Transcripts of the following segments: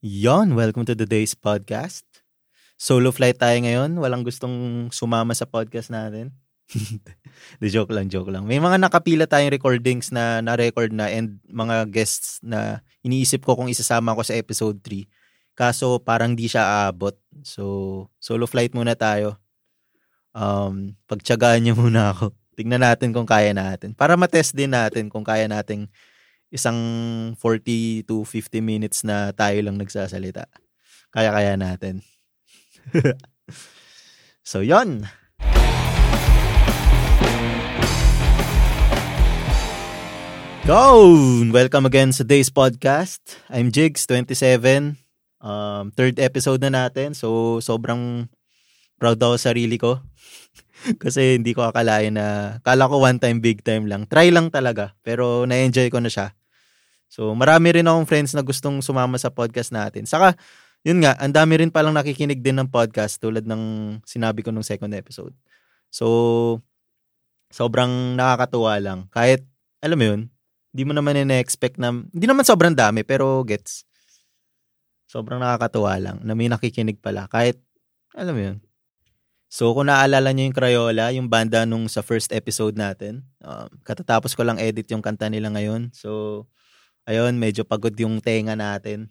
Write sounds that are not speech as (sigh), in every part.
Yon, welcome to today's podcast. Solo flight tayo ngayon. Walang gustong sumama sa podcast natin. (laughs) The joke lang, joke lang. May mga nakapila tayong recordings na na-record na and mga guests na iniisip ko kung isasama ko sa episode 3. Kaso parang di siya aabot. So, solo flight muna tayo. Um, pagtyagaan niyo muna ako. Tingnan natin kung kaya natin. Para matest din natin kung kaya nating isang 40 to 50 minutes na tayo lang nagsasalita. Kaya-kaya natin. (laughs) so, yon. Go! Welcome again sa Days Podcast. I'm Jigs, 27. Um, third episode na natin. So, sobrang proud ako sa sarili ko. (laughs) Kasi hindi ko akalain na, kala ko one time, big time lang. Try lang talaga. Pero na-enjoy ko na siya. So, marami rin akong friends na gustong sumama sa podcast natin. Saka, yun nga, ang dami rin palang nakikinig din ng podcast tulad ng sinabi ko nung second episode. So, sobrang nakakatuwa lang. Kahit, alam mo yun, hindi mo naman ina-expect na, hindi naman sobrang dami, pero gets. Sobrang nakakatuwa lang na may nakikinig pala. Kahit, alam mo yun. So, kung naalala nyo yung Crayola, yung banda nung sa first episode natin, um, katatapos ko lang edit yung kanta nila ngayon. So, ayun, medyo pagod yung tenga natin.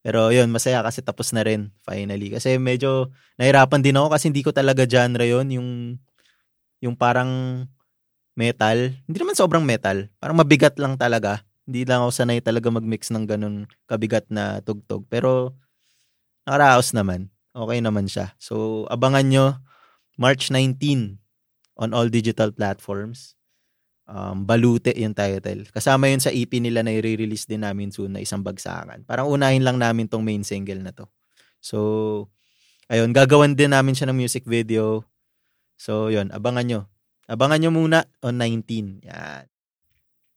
Pero yun, masaya kasi tapos na rin, finally. Kasi medyo nahirapan din ako kasi hindi ko talaga genre yun, yung, yung parang metal. Hindi naman sobrang metal. Parang mabigat lang talaga. Hindi lang ako sanay talaga mag-mix ng ganun kabigat na tugtog. Pero nakaraos naman. Okay naman siya. So, abangan nyo March 19 on all digital platforms um, Balute yung title. Kasama yun sa EP nila na i-release din namin soon na isang bagsakan. Parang unahin lang namin tong main single na to. So, ayun, gagawan din namin siya ng music video. So, yun, abangan nyo. Abangan nyo muna on 19. Yan.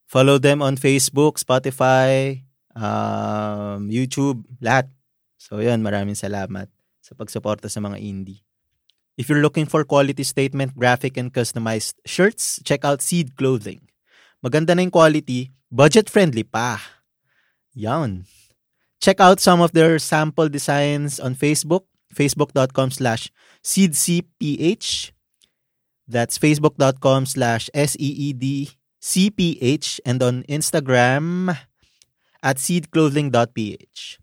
Follow them on Facebook, Spotify, um, YouTube, lahat. So, yun, maraming salamat sa pagsuporta sa mga indie. If you're looking for quality statement, graphic, and customized shirts, check out Seed Clothing. Maganda na yung quality, budget-friendly pa. Yan. Check out some of their sample designs on Facebook, facebook.com slash seedcph. That's facebook.com slash S-E-E-D-C-P-H and on Instagram at seedclothing.ph.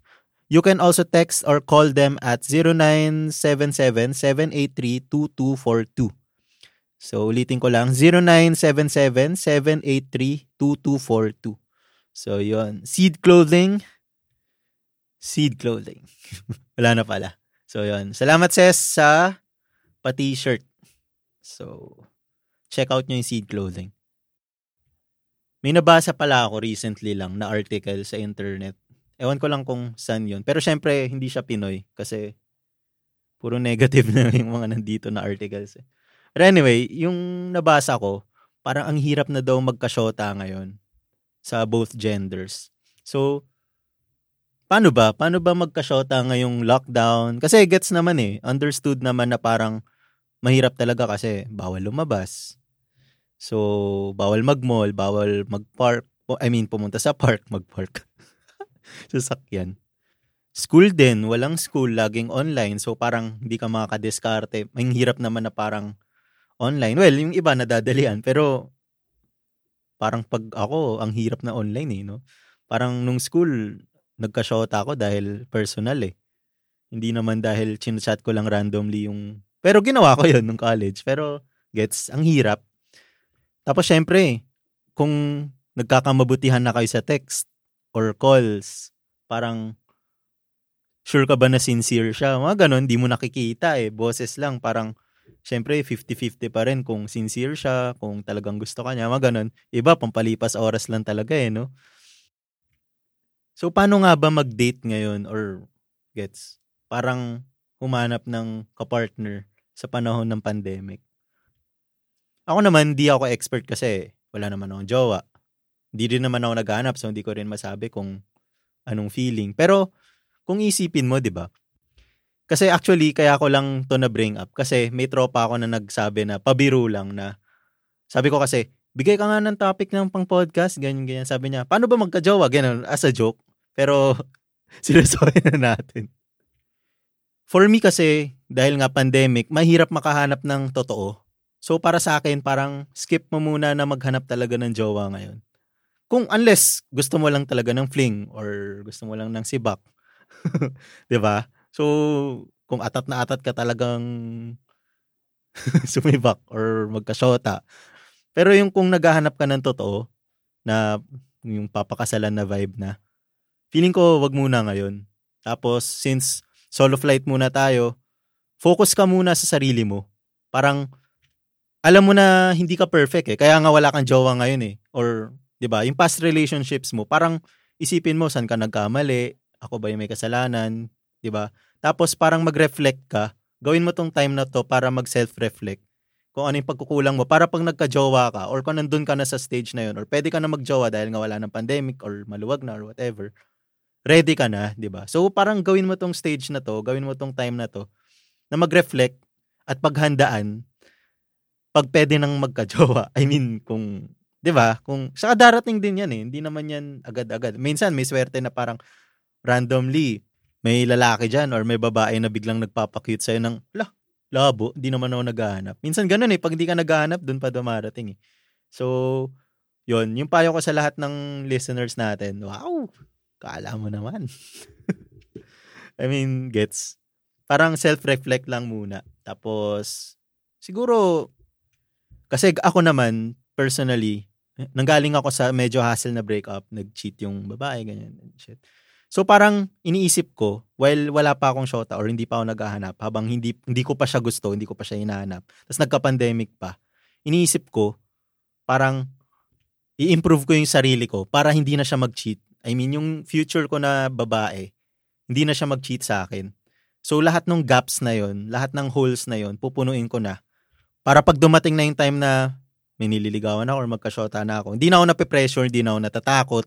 You can also text or call them at 0977-783-2242. So, ulitin ko lang, 0977-783-2242. So, yon Seed Clothing. Seed Clothing. (laughs) Wala na pala. So, yon Salamat, Ses, sa pa-t-shirt. So, check out nyo yung Seed Clothing. May nabasa pala ako recently lang na article sa internet Ewan ko lang kung saan yun. Pero syempre, hindi siya Pinoy kasi puro negative (laughs) na yung mga nandito na articles. Eh. But anyway, yung nabasa ko, parang ang hirap na daw magkasyota ngayon sa both genders. So, paano ba? Paano ba magkasyota ngayong lockdown? Kasi gets naman eh. Understood naman na parang mahirap talaga kasi bawal lumabas. So, bawal mag-mall, bawal mag-park. I mean, pumunta sa park, mag-park. (laughs) sasakyan. School din, walang school, laging online. So parang hindi ka makakadiskarte. May hirap naman na parang online. Well, yung iba nadadalian. Pero parang pag ako, ang hirap na online eh. No? Parang nung school, nagka-shota ako dahil personal eh. Hindi naman dahil chinachat ko lang randomly yung... Pero ginawa ko yun nung college. Pero gets, ang hirap. Tapos syempre, kung nagkakamabutihan na kayo sa text, or calls, parang sure ka ba na sincere siya? Mga ganun, di mo nakikita eh. Boses lang, parang syempre 50-50 pa rin kung sincere siya, kung talagang gusto ka niya, mga ganun. Iba, pampalipas oras lang talaga eh, no? So, paano nga ba mag-date ngayon or gets? Parang humanap ng kapartner sa panahon ng pandemic. Ako naman, di ako expert kasi wala naman akong jowa. Hindi din naman ako naghanap so hindi ko rin masabi kung anong feeling. Pero kung isipin mo, 'di ba? Kasi actually kaya ko lang to na bring up kasi may tropa ako na nagsabi na pabiro lang na sabi ko kasi bigay ka nga ng topic ng pang podcast ganyan ganyan sabi niya paano ba magka-jowa ganun as a joke pero (laughs) Seryosohin na natin. For me kasi, dahil nga pandemic, mahirap makahanap ng totoo. So para sa akin, parang skip mo muna na maghanap talaga ng jowa ngayon. Kung unless gusto mo lang talaga ng fling or gusto mo lang ng sibak. (laughs) 'Di ba? So kung atat na atat ka talagang (laughs) sumibak or magkasyota. Pero yung kung naghahanap ka ng totoo na yung papakasalan na vibe na, feeling ko wag muna ngayon. Tapos since solo flight muna tayo, focus ka muna sa sarili mo. Parang, alam mo na hindi ka perfect eh. Kaya nga wala kang jowa ngayon eh. Or, di ba, yung past relationships mo, parang isipin mo saan ka nagkamali, ako ba yung may kasalanan, di ba? Tapos parang mag-reflect ka, gawin mo tong time na to para mag-self-reflect kung ano yung pagkukulang mo para pag nagka-jowa ka or kung nandun ka na sa stage na yun or pwede ka na mag-jowa dahil nga wala ng pandemic or maluwag na or whatever, ready ka na, 'di ba? So parang gawin mo tong stage na to, gawin mo tong time na to na mag-reflect at paghandaan pag pwede nang magka-jowa. (laughs) I mean, kung 'di ba? Kung sa darating din 'yan eh, hindi naman 'yan agad-agad. Minsan may swerte na parang randomly may lalaki diyan or may babae na biglang nagpapakute sa'yo ng, la, labo, hindi naman ako naghahanap. Minsan ganun eh, pag hindi ka naghahanap, dun pa dumarating eh. So, yun, yung payo ko sa lahat ng listeners natin, wow, Kala mo naman. (laughs) I mean, gets. Parang self-reflect lang muna. Tapos, siguro, kasi ako naman, personally, nanggaling ako sa medyo hassle na breakup, nag-cheat yung babae, ganyan, shit. So parang iniisip ko, while wala pa akong shota or hindi pa ako naghahanap, habang hindi, hindi ko pa siya gusto, hindi ko pa siya hinahanap, tapos nagka-pandemic pa, iniisip ko, parang i-improve ko yung sarili ko para hindi na siya mag-cheat I mean, yung future ko na babae, hindi na siya mag-cheat sa akin. So, lahat ng gaps na yon lahat ng holes na yon pupunuin ko na. Para pag dumating na yung time na may nililigawan ako or magkasyota na ako, hindi na ako nape-pressure, hindi na ako natatakot,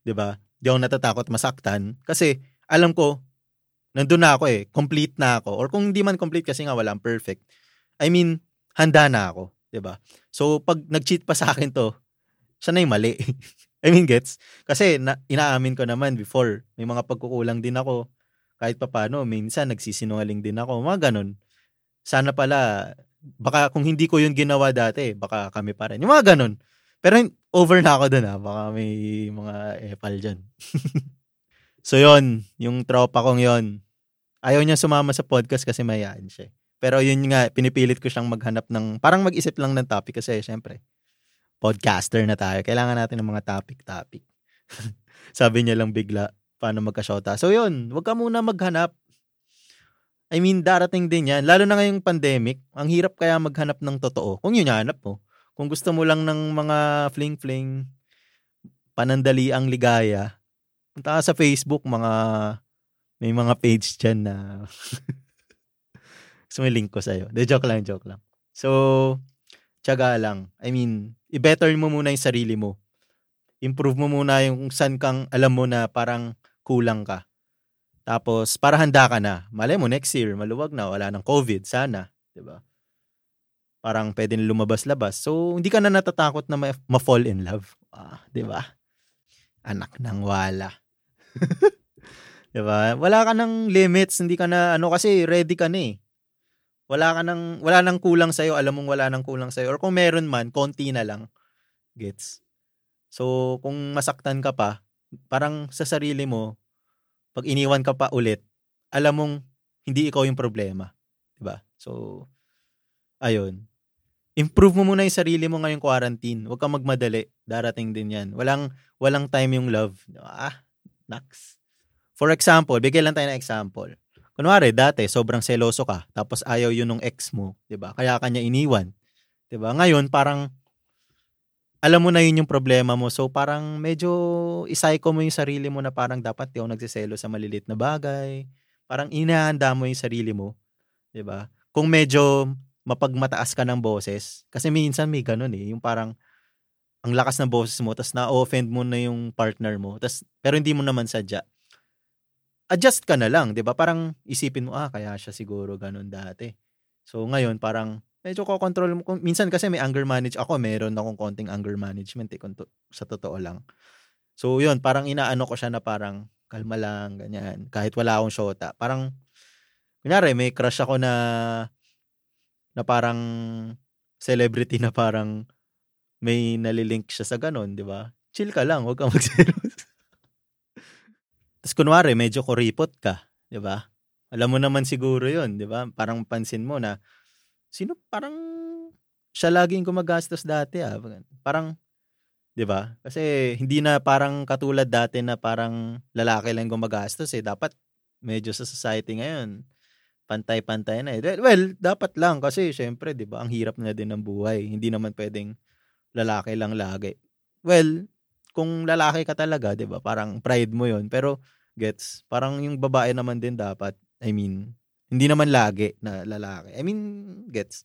di ba? Hindi ako natatakot masaktan. Kasi, alam ko, nandun na ako eh, complete na ako. Or kung hindi man complete kasi nga walang perfect. I mean, handa na ako, di ba? So, pag nag-cheat pa sa akin to, siya na yung mali. (laughs) I mean, gets? Kasi na, inaamin ko naman before, may mga pagkukulang din ako. Kahit pa paano, minsan nagsisinungaling din ako. Mga ganun. Sana pala, baka kung hindi ko yung ginawa dati, baka kami pa rin. Yung mga ganun. Pero over na ako dun ha. Baka may mga epal dyan. (laughs) so yon yung tropa kong yon Ayaw niya sumama sa podcast kasi mayaan siya. Pero yun nga, pinipilit ko siyang maghanap ng, parang mag-isip lang ng topic kasi syempre, podcaster na tayo. Kailangan natin ng mga topic-topic. (laughs) Sabi niya lang bigla, paano magka-shota. So yun, wag ka muna maghanap. I mean, darating din yan. Lalo na ngayong pandemic, ang hirap kaya maghanap ng totoo. Kung yun hanap mo. Kung gusto mo lang ng mga fling-fling, panandali ang ligaya, punta sa Facebook, mga may mga page dyan na (laughs) so may link ko sa'yo. De, joke lang, joke lang. So, tiyaga lang. I mean, i-better mo muna yung sarili mo. Improve mo muna yung saan kang alam mo na parang kulang ka. Tapos, para handa ka na. Malay mo, next year, maluwag na, wala ng COVID, sana. ba diba? Parang pwede lumabas-labas. So, hindi ka na natatakot na ma-fall in love. Ah, ba diba? Anak ng wala. (laughs) ba? Wala ka ng limits, hindi ka na ano kasi ready ka na eh wala ka nang wala nang kulang sa iyo, alam mong wala nang kulang sa iyo or kung meron man, konti na lang. Gets. So, kung masaktan ka pa, parang sa sarili mo, pag iniwan ka pa ulit, alam mong hindi ikaw yung problema. ba? So, ayun. Improve mo muna yung sarili mo ngayong quarantine. Huwag kang magmadali. Darating din yan. Walang, walang time yung love. Ah, naks. For example, bigay lang tayo ng example kunwari dati sobrang seloso ka tapos ayaw yun ng ex mo, 'di ba? Kaya kanya iniwan. 'Di ba? Ngayon parang alam mo na yun yung problema mo. So parang medyo isayko mo yung sarili mo na parang dapat di ako nagsiselo sa malilit na bagay. Parang inahanda mo yung sarili mo. ba? Kung medyo mapagmataas ka ng boses, kasi minsan may ganun eh, yung parang ang lakas ng boses mo, tas na-offend mo na yung partner mo, tas, pero hindi mo naman sadya adjust ka na lang, 'di ba? Parang isipin mo, ah, kaya siya siguro ganun dati. So ngayon parang medyo ko control mo minsan kasi may anger manage ako, meron akong konting anger management eh kung to, sa totoo lang. So 'yun, parang inaano ko siya na parang kalma lang, ganyan. Kahit wala akong shota. Parang, kunyari, may crush ako na, na parang, celebrity na parang, may nalilink siya sa ganon, di ba? Chill ka lang, huwag kang magselos. (laughs) Tapos kunwari, medyo kuripot ka, di ba? Alam mo naman siguro yon di ba? Parang pansin mo na, sino parang siya laging gumagastos dati ah. Parang, di ba? Kasi hindi na parang katulad dati na parang lalaki lang gumagastos eh. Dapat medyo sa society ngayon, pantay-pantay na eh. Well, dapat lang kasi syempre, di ba, ang hirap na din ng buhay. Hindi naman pwedeng lalaki lang lagi. Well, kung lalaki ka talaga, 'di ba? Parang pride mo 'yon. Pero gets, parang yung babae naman din dapat. I mean, hindi naman lagi na lalaki. I mean, gets.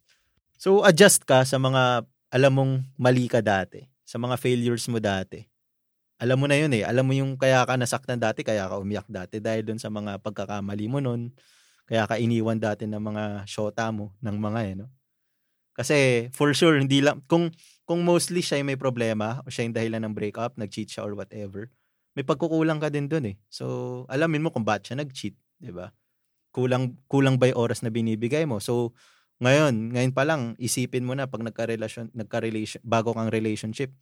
So adjust ka sa mga alam mong mali ka dati, sa mga failures mo dati. Alam mo na 'yun eh. Alam mo yung kaya ka nasaktan dati, kaya ka umiyak dati dahil doon sa mga pagkakamali mo noon. Kaya ka iniwan dati ng mga shota mo, ng mga eh, no? Kasi for sure hindi lang kung kung mostly siya may problema o siya yung dahilan ng breakup, nag-cheat siya or whatever, may pagkukulang ka din doon eh. So, alamin mo kung bakit siya nag-cheat, 'di ba? Kulang kulang ba 'yung oras na binibigay mo? So, ngayon, ngayon pa lang isipin mo na pag nagka-relasyon, nagka-relation bago kang relationship,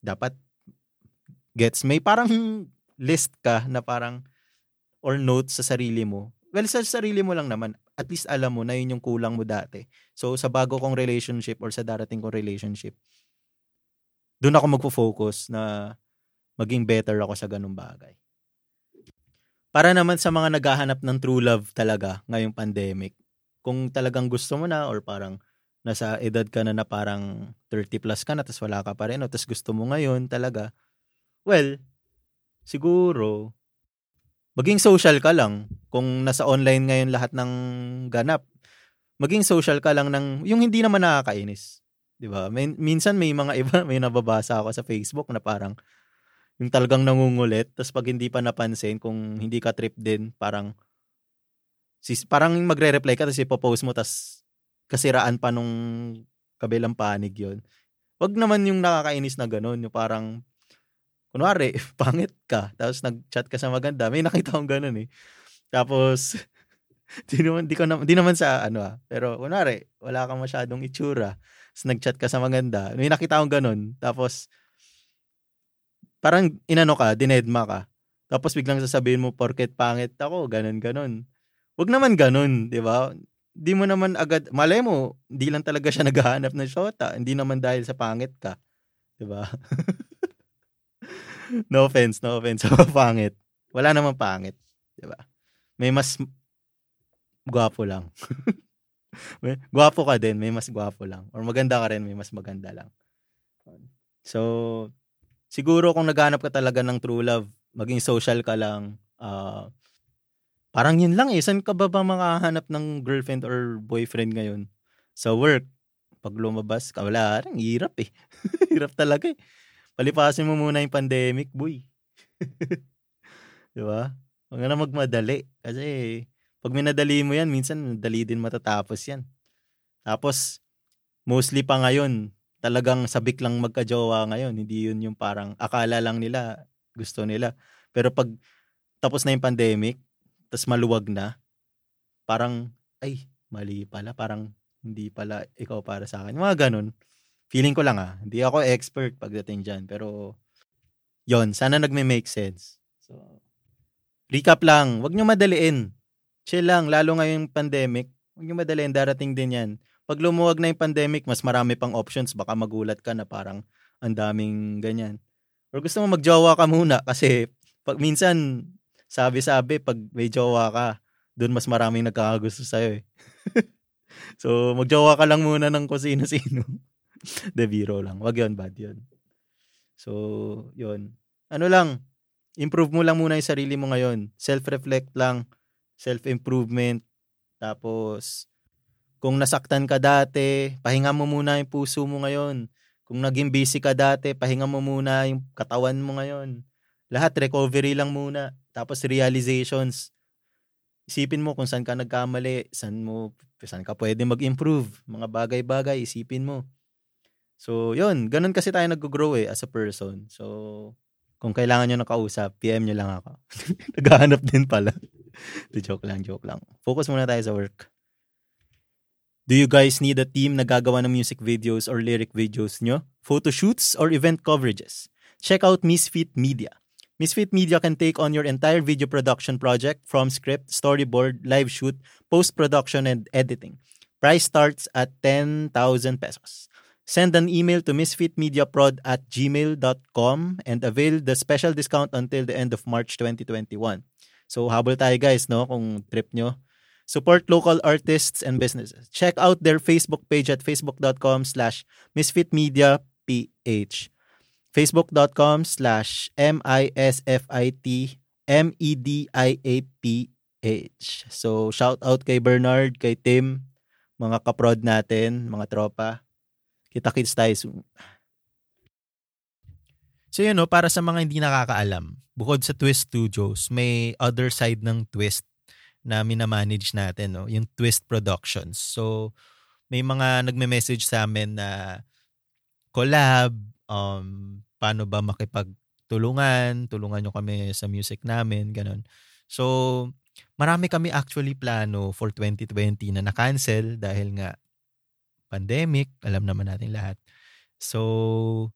dapat gets may parang list ka na parang or notes sa sarili mo. Well, sa sarili mo lang naman, at least alam mo na yun yung kulang mo dati. So, sa bago kong relationship or sa darating kong relationship, doon ako magfo-focus na maging better ako sa ganung bagay. Para naman sa mga naghahanap ng true love talaga ngayong pandemic, kung talagang gusto mo na or parang nasa edad ka na na parang 30 plus ka na tapos wala ka pa rin o tapos gusto mo ngayon talaga, well, siguro maging social ka lang. Kung nasa online ngayon lahat ng ganap, maging social ka lang ng yung hindi naman nakakainis. 'Di ba? May, minsan may mga (laughs) iba, may nababasa ako sa Facebook na parang yung talagang nangungulit, tapos pag hindi pa napansin, kung hindi ka trip din, parang sis, parang magre-reply ka tapos ipopost mo tapos kasiraan pa nung kabilang panig yon Wag naman yung nakakainis na ganun, yung parang kunwari, (laughs) pangit ka, tapos nag-chat ka sa maganda, may nakita akong ganun eh. Tapos, (laughs) di naman, di, ko na, di naman sa ano ah, pero kunwari, wala kang masyadong itsura, tapos nag-chat ka sa maganda, may nakita akong ganun, tapos, parang inano ka, dinedma ka, tapos biglang sasabihin mo, porket pangit ako, ganun, ganun. Huwag naman ganun, di ba? Di mo naman agad, malay mo, hindi lang talaga siya (laughs) naghahanap ng shota, hindi naman dahil sa pangit ka. Di ba? (laughs) no offense, no offense (laughs) pangit. Wala namang pangit, 'di ba? May mas gwapo lang. gwapo ka din, may mas gwapo lang. Or maganda ka rin, may mas maganda lang. So, siguro kung naghanap ka talaga ng true love, maging social ka lang, uh, parang yun lang eh. Saan ka ba ba makahanap ng girlfriend or boyfriend ngayon? Sa work. Pag lumabas ka, wala rin. Hirap eh. (laughs) hirap talaga eh palipasin mo muna yung pandemic, boy. (laughs) Di ba? Huwag na magmadali. Kasi pag minadali mo yan, minsan dali din matatapos yan. Tapos, mostly pa ngayon, talagang sabik lang magka-jowa ngayon. Hindi yun yung parang akala lang nila, gusto nila. Pero pag tapos na yung pandemic, tapos maluwag na, parang, ay, mali pala. Parang hindi pala ikaw para sa akin. Mga ganun. Feeling ko lang ah, hindi ako expert pagdating dyan. Pero, yon sana nagme-make sense. So, recap lang, wag nyo madaliin. Chill lang, lalo ngayong pandemic. Wag nyo madaliin, darating din yan. Pag lumuwag na yung pandemic, mas marami pang options. Baka magulat ka na parang ang daming ganyan. Or gusto mo magjowa ka muna kasi pag minsan, sabi-sabi, pag may jowa ka, doon mas maraming nagkakagusto sa'yo eh. (laughs) so, magjowa ka lang muna ng kusino-sino. (laughs) De biro lang. Wag yun, bad yun. So, yun. Ano lang, improve mo lang muna yung sarili mo ngayon. Self-reflect lang, self-improvement. Tapos, kung nasaktan ka dati, pahinga mo muna yung puso mo ngayon. Kung naging busy ka dati, pahinga mo muna yung katawan mo ngayon. Lahat, recovery lang muna. Tapos, realizations. Isipin mo kung saan ka nagkamali, saan mo, saan ka pwede mag-improve. Mga bagay-bagay, isipin mo. So, yun. Ganun kasi tayo nag-grow eh as a person. So, Kung kailangan nyo ng kausap, PM nyo lang ako. (laughs) Naghahanap din pala. (laughs) Joke lang, joke lang. Focus muna tayo sa work. Do you guys need a team na gagawa ng music videos or lyric videos nyo? Photo shoots or event coverages? Check out Misfit Media. Misfit Media can take on your entire video production project from script, storyboard, live shoot, post-production, and editing. Price starts at 10,000 pesos. Send an email to misfitmediaprod at gmail.com and avail the special discount until the end of March 2021. So habol tayo guys no kung trip nyo Support local artists and businesses. Check out their Facebook page at facebook.com slash misfitmediaph. Facebook.com slash M-I-S-F-I-T M-E-D-I-A-P-H. So, shout out kay Bernard, kay Tim, mga kaprod natin, mga tropa. Kita-kits tayo soon. So yun no, para sa mga hindi nakakaalam, bukod sa Twist Studios, may other side ng Twist na minamanage natin, no? yung Twist Productions. So, may mga nagme-message sa amin na collab, um, paano ba makipagtulungan, tulungan nyo kami sa music namin, ganun. So, marami kami actually plano for 2020 na na-cancel dahil nga pandemic, alam naman natin lahat. So,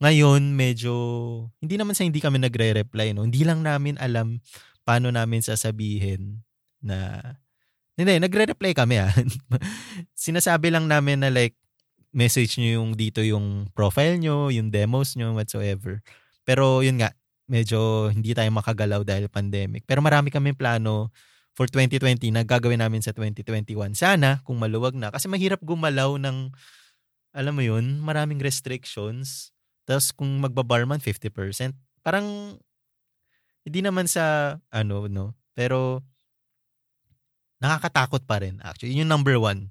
ngayon medyo hindi naman sa hindi kami nagre-reply no. Hindi lang namin alam paano namin sasabihin na hindi, nagre-reply kami ah. (laughs) Sinasabi lang namin na like, message nyo yung dito yung profile nyo, yung demos nyo, whatsoever. Pero yun nga, medyo hindi tayo makagalaw dahil pandemic. Pero marami kami plano for 2020 na gagawin namin sa 2021. Sana kung maluwag na. Kasi mahirap gumalaw ng, alam mo yun, maraming restrictions. Tapos kung magbabar man, 50%. Parang, hindi naman sa, ano, no. Pero, nakakatakot pa rin actually. Yun yung number one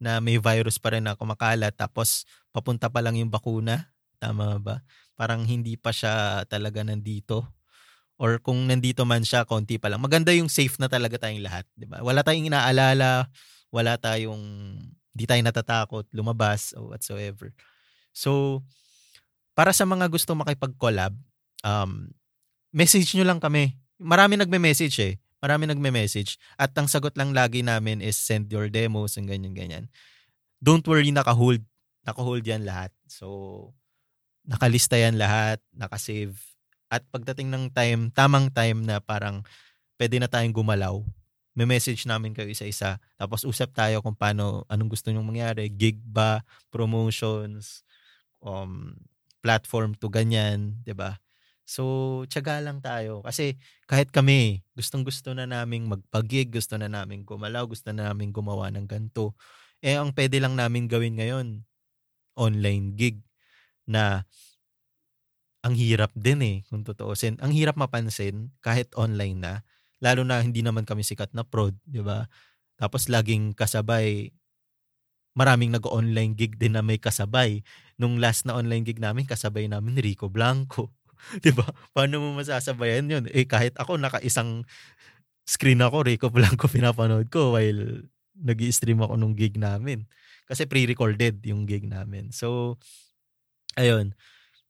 na may virus pa rin na kumakalat tapos papunta pa lang yung bakuna. Tama ba? Parang hindi pa siya talaga nandito. Or kung nandito man siya, konti pa lang. Maganda yung safe na talaga tayong lahat. Di ba? Wala tayong inaalala, wala tayong, hindi tayo natatakot, lumabas, or whatsoever. So, para sa mga gusto makipag-collab, um, message nyo lang kami. Marami nagme-message eh marami nagme-message at ang sagot lang lagi namin is send your demos and ganyan-ganyan. Don't worry, naka-hold. Naka-hold yan lahat. So, nakalista yan lahat, nakasave. At pagdating ng time, tamang time na parang pwede na tayong gumalaw, may message namin kayo isa-isa. Tapos usap tayo kung paano, anong gusto nyong mangyari. Gig ba, promotions, um, platform to ganyan, ba? So, tiyaga lang tayo. Kasi kahit kami, gustong-gusto na naming magpagig, gusto na naming gumalaw, gusto na naming gumawa ng ganto. Eh, ang pwede lang namin gawin ngayon, online gig na ang hirap din eh, kung tutuusin. Ang hirap mapansin kahit online na, lalo na hindi naman kami sikat na prod, di ba? Tapos laging kasabay, maraming nag-online gig din na may kasabay. Nung last na online gig namin, kasabay namin Rico Blanco. (laughs) 'Di ba? Paano mo masasabayan 'yun? Eh kahit ako naka-isang screen ako, Rico Blanco pinapanood ko while nag stream ako nung gig namin. Kasi pre-recorded yung gig namin. So, ayun.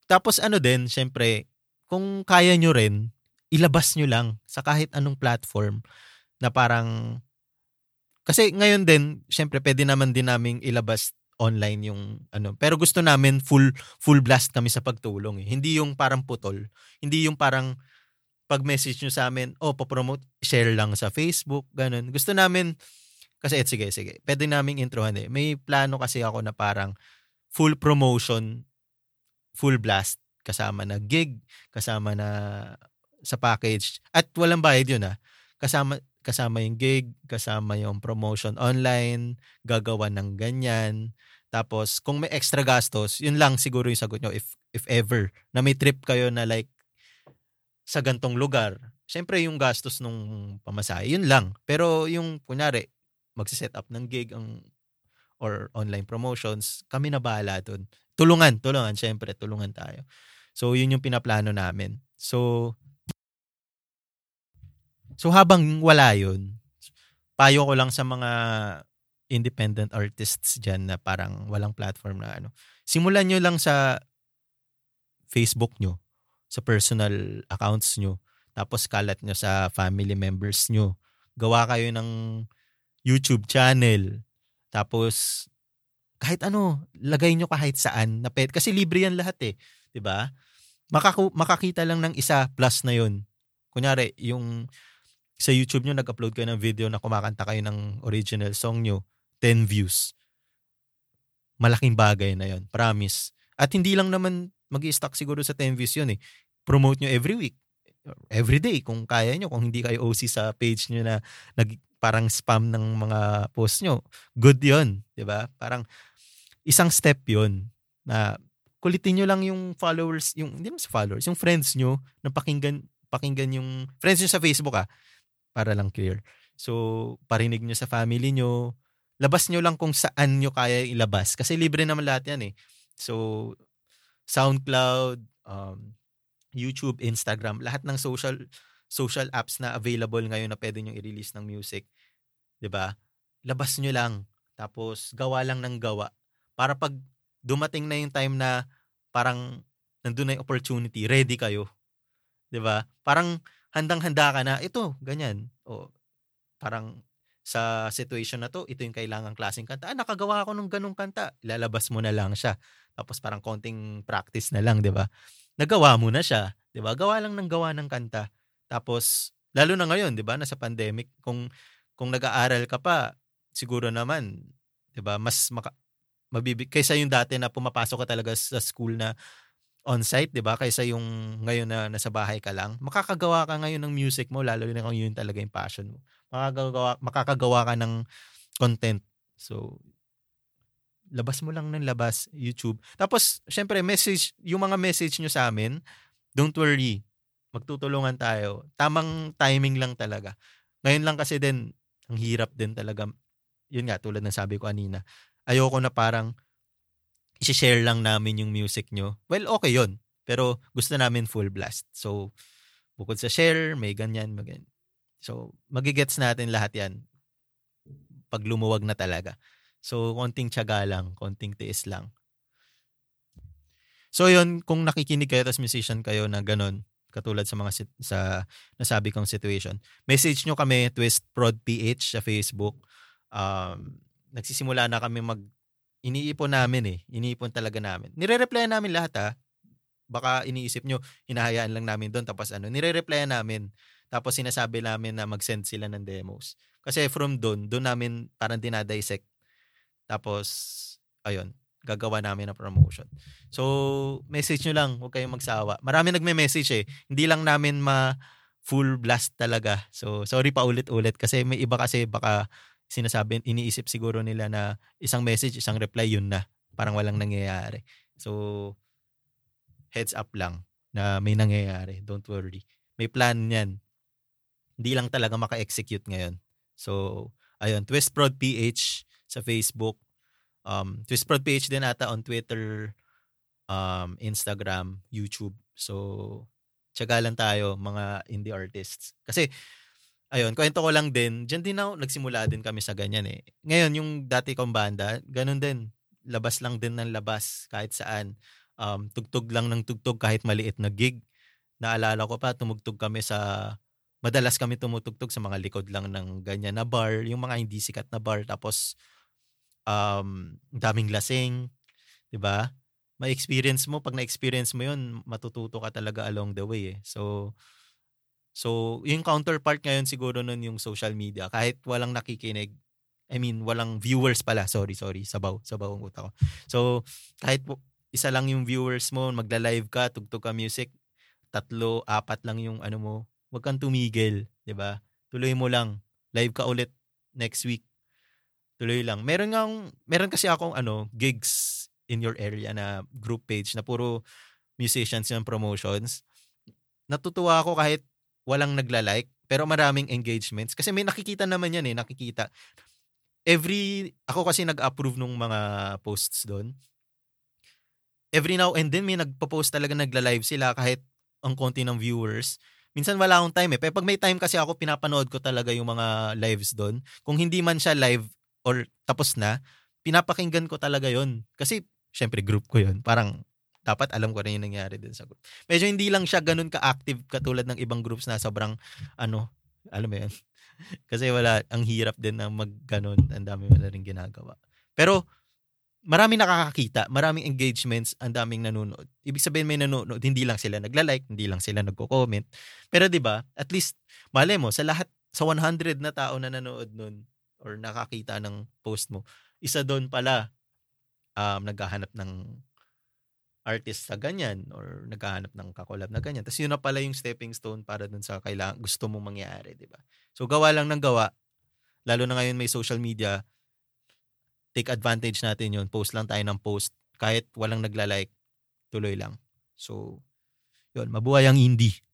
Tapos ano din, syempre, kung kaya nyo rin, ilabas nyo lang sa kahit anong platform na parang kasi ngayon din, syempre pwede naman din naming ilabas online yung ano. Pero gusto namin full full blast kami sa pagtulong eh. Hindi yung parang putol. Hindi yung parang pag-message nyo sa amin, oh, pa-promote, share lang sa Facebook, ganun. Gusto namin, kasi et, sige, sige, pwede naming introhan eh. May plano kasi ako na parang full promotion, full blast, kasama na gig, kasama na sa package. At walang bayad yun ah. Kasama, kasama yung gig, kasama yung promotion online, gagawa ng ganyan. Tapos, kung may extra gastos, yun lang siguro yung sagot nyo if, if ever, na may trip kayo na like sa gantong lugar. Siyempre, yung gastos nung pamasahe, yun lang. Pero yung, kunyari, magsiset up ng gig ang, or online promotions, kami na bahala dun. Tulungan, tulungan, siyempre, tulungan tayo. So, yun yung pinaplano namin. So, So habang wala yun, payo ko lang sa mga independent artists dyan na parang walang platform na ano. Simulan nyo lang sa Facebook nyo. sa personal accounts nyo. Tapos kalat nyo sa family members nyo. Gawa kayo ng YouTube channel. Tapos kahit ano, lagay nyo kahit saan na pet. Kasi libre yan lahat eh. ba? Makaku- makakita lang ng isa plus na yun. Kunyari, yung sa YouTube nyo, nag-upload kayo ng video na kumakanta kayo ng original song nyo, 10 views. Malaking bagay na yon Promise. At hindi lang naman mag stuck siguro sa 10 views yun eh. Promote nyo every week. Every day kung kaya nyo. Kung hindi kayo OC sa page nyo na nag, parang spam ng mga post nyo. Good yon di ba Parang isang step yon na kulitin nyo lang yung followers, yung, hindi naman sa followers, yung friends nyo na pakinggan, pakinggan yung, friends nyo sa Facebook ah, para lang clear. So, parinig nyo sa family nyo, labas nyo lang kung saan nyo kaya ilabas. Kasi libre naman lahat yan eh. So, SoundCloud, um, YouTube, Instagram, lahat ng social social apps na available ngayon na pwede nyo i-release ng music, ba? Labas nyo lang. Tapos gawa lang ng gawa para pag dumating na yung time na parang nandun na yung opportunity, ready kayo. ba? Parang handang-handa ka na, ito, ganyan. O parang sa situation na to, ito yung kailangang klaseng kanta. Ah, nakagawa ako ng ganong kanta. Ilalabas mo na lang siya. Tapos parang konting practice na lang, 'di ba? Nagawa mo na siya, 'di ba? Gawa lang ng gawa ng kanta. Tapos lalo na ngayon, 'di ba, nasa pandemic, kung kung nag-aaral ka pa, siguro naman, 'di ba, mas maka, mabibig kaysa yung dati na pumapasok ka talaga sa school na on-site, 'di ba? Kaysa yung ngayon na nasa bahay ka lang. Makakagawa ka ngayon ng music mo lalo na kung yun talaga yung passion mo. Makakagawa makakagawa ka ng content. So, labas mo lang ng labas, YouTube. Tapos, syempre, message, yung mga message nyo sa amin, don't worry, magtutulungan tayo. Tamang timing lang talaga. Ngayon lang kasi din, ang hirap din talaga. Yun nga, tulad ng sabi ko kanina. Ayoko na parang, isi-share lang namin yung music nyo. Well, okay yon Pero gusto namin full blast. So, bukod sa share, may ganyan, may ganyan. So, magigets natin lahat yan pag lumuwag na talaga. So, konting tiyaga lang, konting tiis lang. So, yun, kung nakikinig kayo, tapos musician kayo na ganun, katulad sa mga sit- sa nasabi kong situation, message nyo kami, Twist Prod PH sa Facebook. Um, nagsisimula na kami mag, iniipon namin eh. Iniipon talaga namin. Nire-reply namin lahat ha. Ah. Baka iniisip nyo, hinahayaan lang namin doon. Tapos ano, nire-reply namin. Tapos sinasabi namin na mag-send sila ng demos. Kasi from doon, doon namin parang dinadissect tapos, ayun, gagawa namin ng promotion. So, message nyo lang, huwag kayong magsawa. Marami nagme-message eh. Hindi lang namin ma full blast talaga. So, sorry pa ulit-ulit kasi may iba kasi baka sinasabi, iniisip siguro nila na isang message, isang reply, yun na. Parang walang nangyayari. So, heads up lang na may nangyayari. Don't worry. May plan yan. Hindi lang talaga maka-execute ngayon. So, ayun, Twist Prod PH sa Facebook. Um, Twistprod page din ata on Twitter, um, Instagram, YouTube. So, tiyaga lang tayo mga indie artists. Kasi, ayun, kwento ko lang din, dyan din ako, nagsimula din kami sa ganyan eh. Ngayon, yung dati kong banda, ganun din. Labas lang din ng labas kahit saan. Um, tugtog lang ng tugtog kahit maliit na gig. Naalala ko pa, tumugtog kami sa madalas kami tumutugtog sa mga likod lang ng ganyan na bar, yung mga hindi sikat na bar. Tapos, um, daming lasing, 'di ba? May experience mo, pag na-experience mo 'yun, matututo ka talaga along the way eh. So So, yung counterpart ngayon siguro nun yung social media. Kahit walang nakikinig, I mean, walang viewers pala. Sorry, sorry. Sabaw. Sabaw ang utak ko. So, kahit isa lang yung viewers mo, magla-live ka, tugtog ka music, tatlo, apat lang yung ano mo, wag kang tumigil, 'di ba? Tuloy mo lang. Live ka ulit next week tuloy lang. Meron nga, meron kasi akong ano, gigs in your area na group page na puro musicians yung promotions. Natutuwa ako kahit walang nagla-like, pero maraming engagements. Kasi may nakikita naman yan eh, nakikita. Every, ako kasi nag-approve nung mga posts doon. Every now and then may nagpo-post talaga nagla-live sila kahit ang konti ng viewers. Minsan wala akong time eh. Pero pag may time kasi ako, pinapanood ko talaga yung mga lives doon. Kung hindi man siya live, or tapos na, pinapakinggan ko talaga yon Kasi, syempre, group ko yon Parang, dapat alam ko rin yung nangyari din sa group. Medyo hindi lang siya ganun ka-active katulad ng ibang groups na sobrang, ano, alam mo yan. (laughs) Kasi wala, ang hirap din na mag ganun. Ang dami wala rin ginagawa. Pero, maraming nakakakita, maraming engagements, ang daming nanonood. Ibig sabihin may nanonood, hindi lang sila nagla-like, hindi lang sila nagko-comment. Pero 'di ba? At least mali mo sa lahat sa 100 na tao na nanood nun or nakakita ng post mo, isa doon pala um, naghahanap ng artist sa ganyan or naghahanap ng kakolab na ganyan. Tapos yun na pala yung stepping stone para dun sa kailangan, gusto mong mangyari, di ba? So gawa lang ng gawa, lalo na ngayon may social media, take advantage natin yun. Post lang tayo ng post. Kahit walang nagla-like, tuloy lang. So, yun, mabuhay ang indie.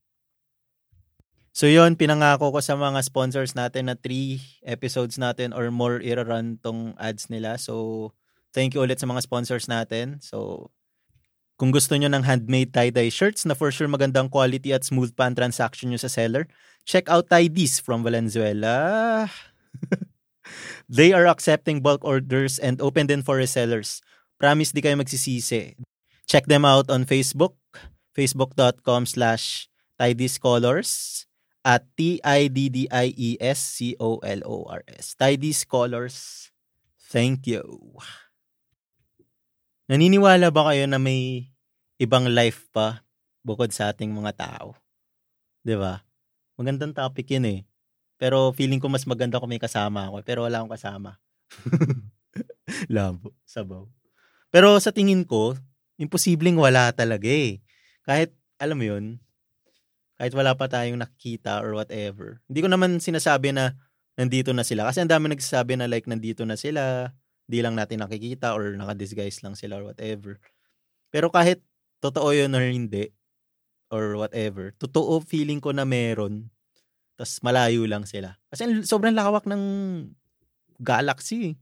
So yun, pinangako ko sa mga sponsors natin na 3 episodes natin or more ira-run tong ads nila. So, thank you ulit sa mga sponsors natin. So, kung gusto nyo ng handmade tie-dye shirts na for sure magandang quality at smooth pa ang transaction nyo sa seller, check out Tidies from Valenzuela. (laughs) They are accepting bulk orders and open din for resellers. Promise di kayo magsisisi. Check them out on Facebook, facebook.com slash Colors at T-I-D-D-I-E-S-C-O-L-O-R-S. Tidies Colors. Thank you. Naniniwala ba kayo na may ibang life pa bukod sa ating mga tao? 'Di ba? Magandang topic 'yun eh. Pero feeling ko mas maganda kung may kasama ako. Pero wala akong kasama. (laughs) Labo, sabaw. Pero sa tingin ko, imposibleng wala talaga eh. Kahit, alam mo yun, kahit wala pa tayong nakikita or whatever. Hindi ko naman sinasabi na nandito na sila. Kasi ang dami nagsasabi na like nandito na sila, di lang natin nakikita or naka-disguise lang sila or whatever. Pero kahit totoo yun or hindi, or whatever, totoo feeling ko na meron, tas malayo lang sila. Kasi sobrang lawak ng galaxy.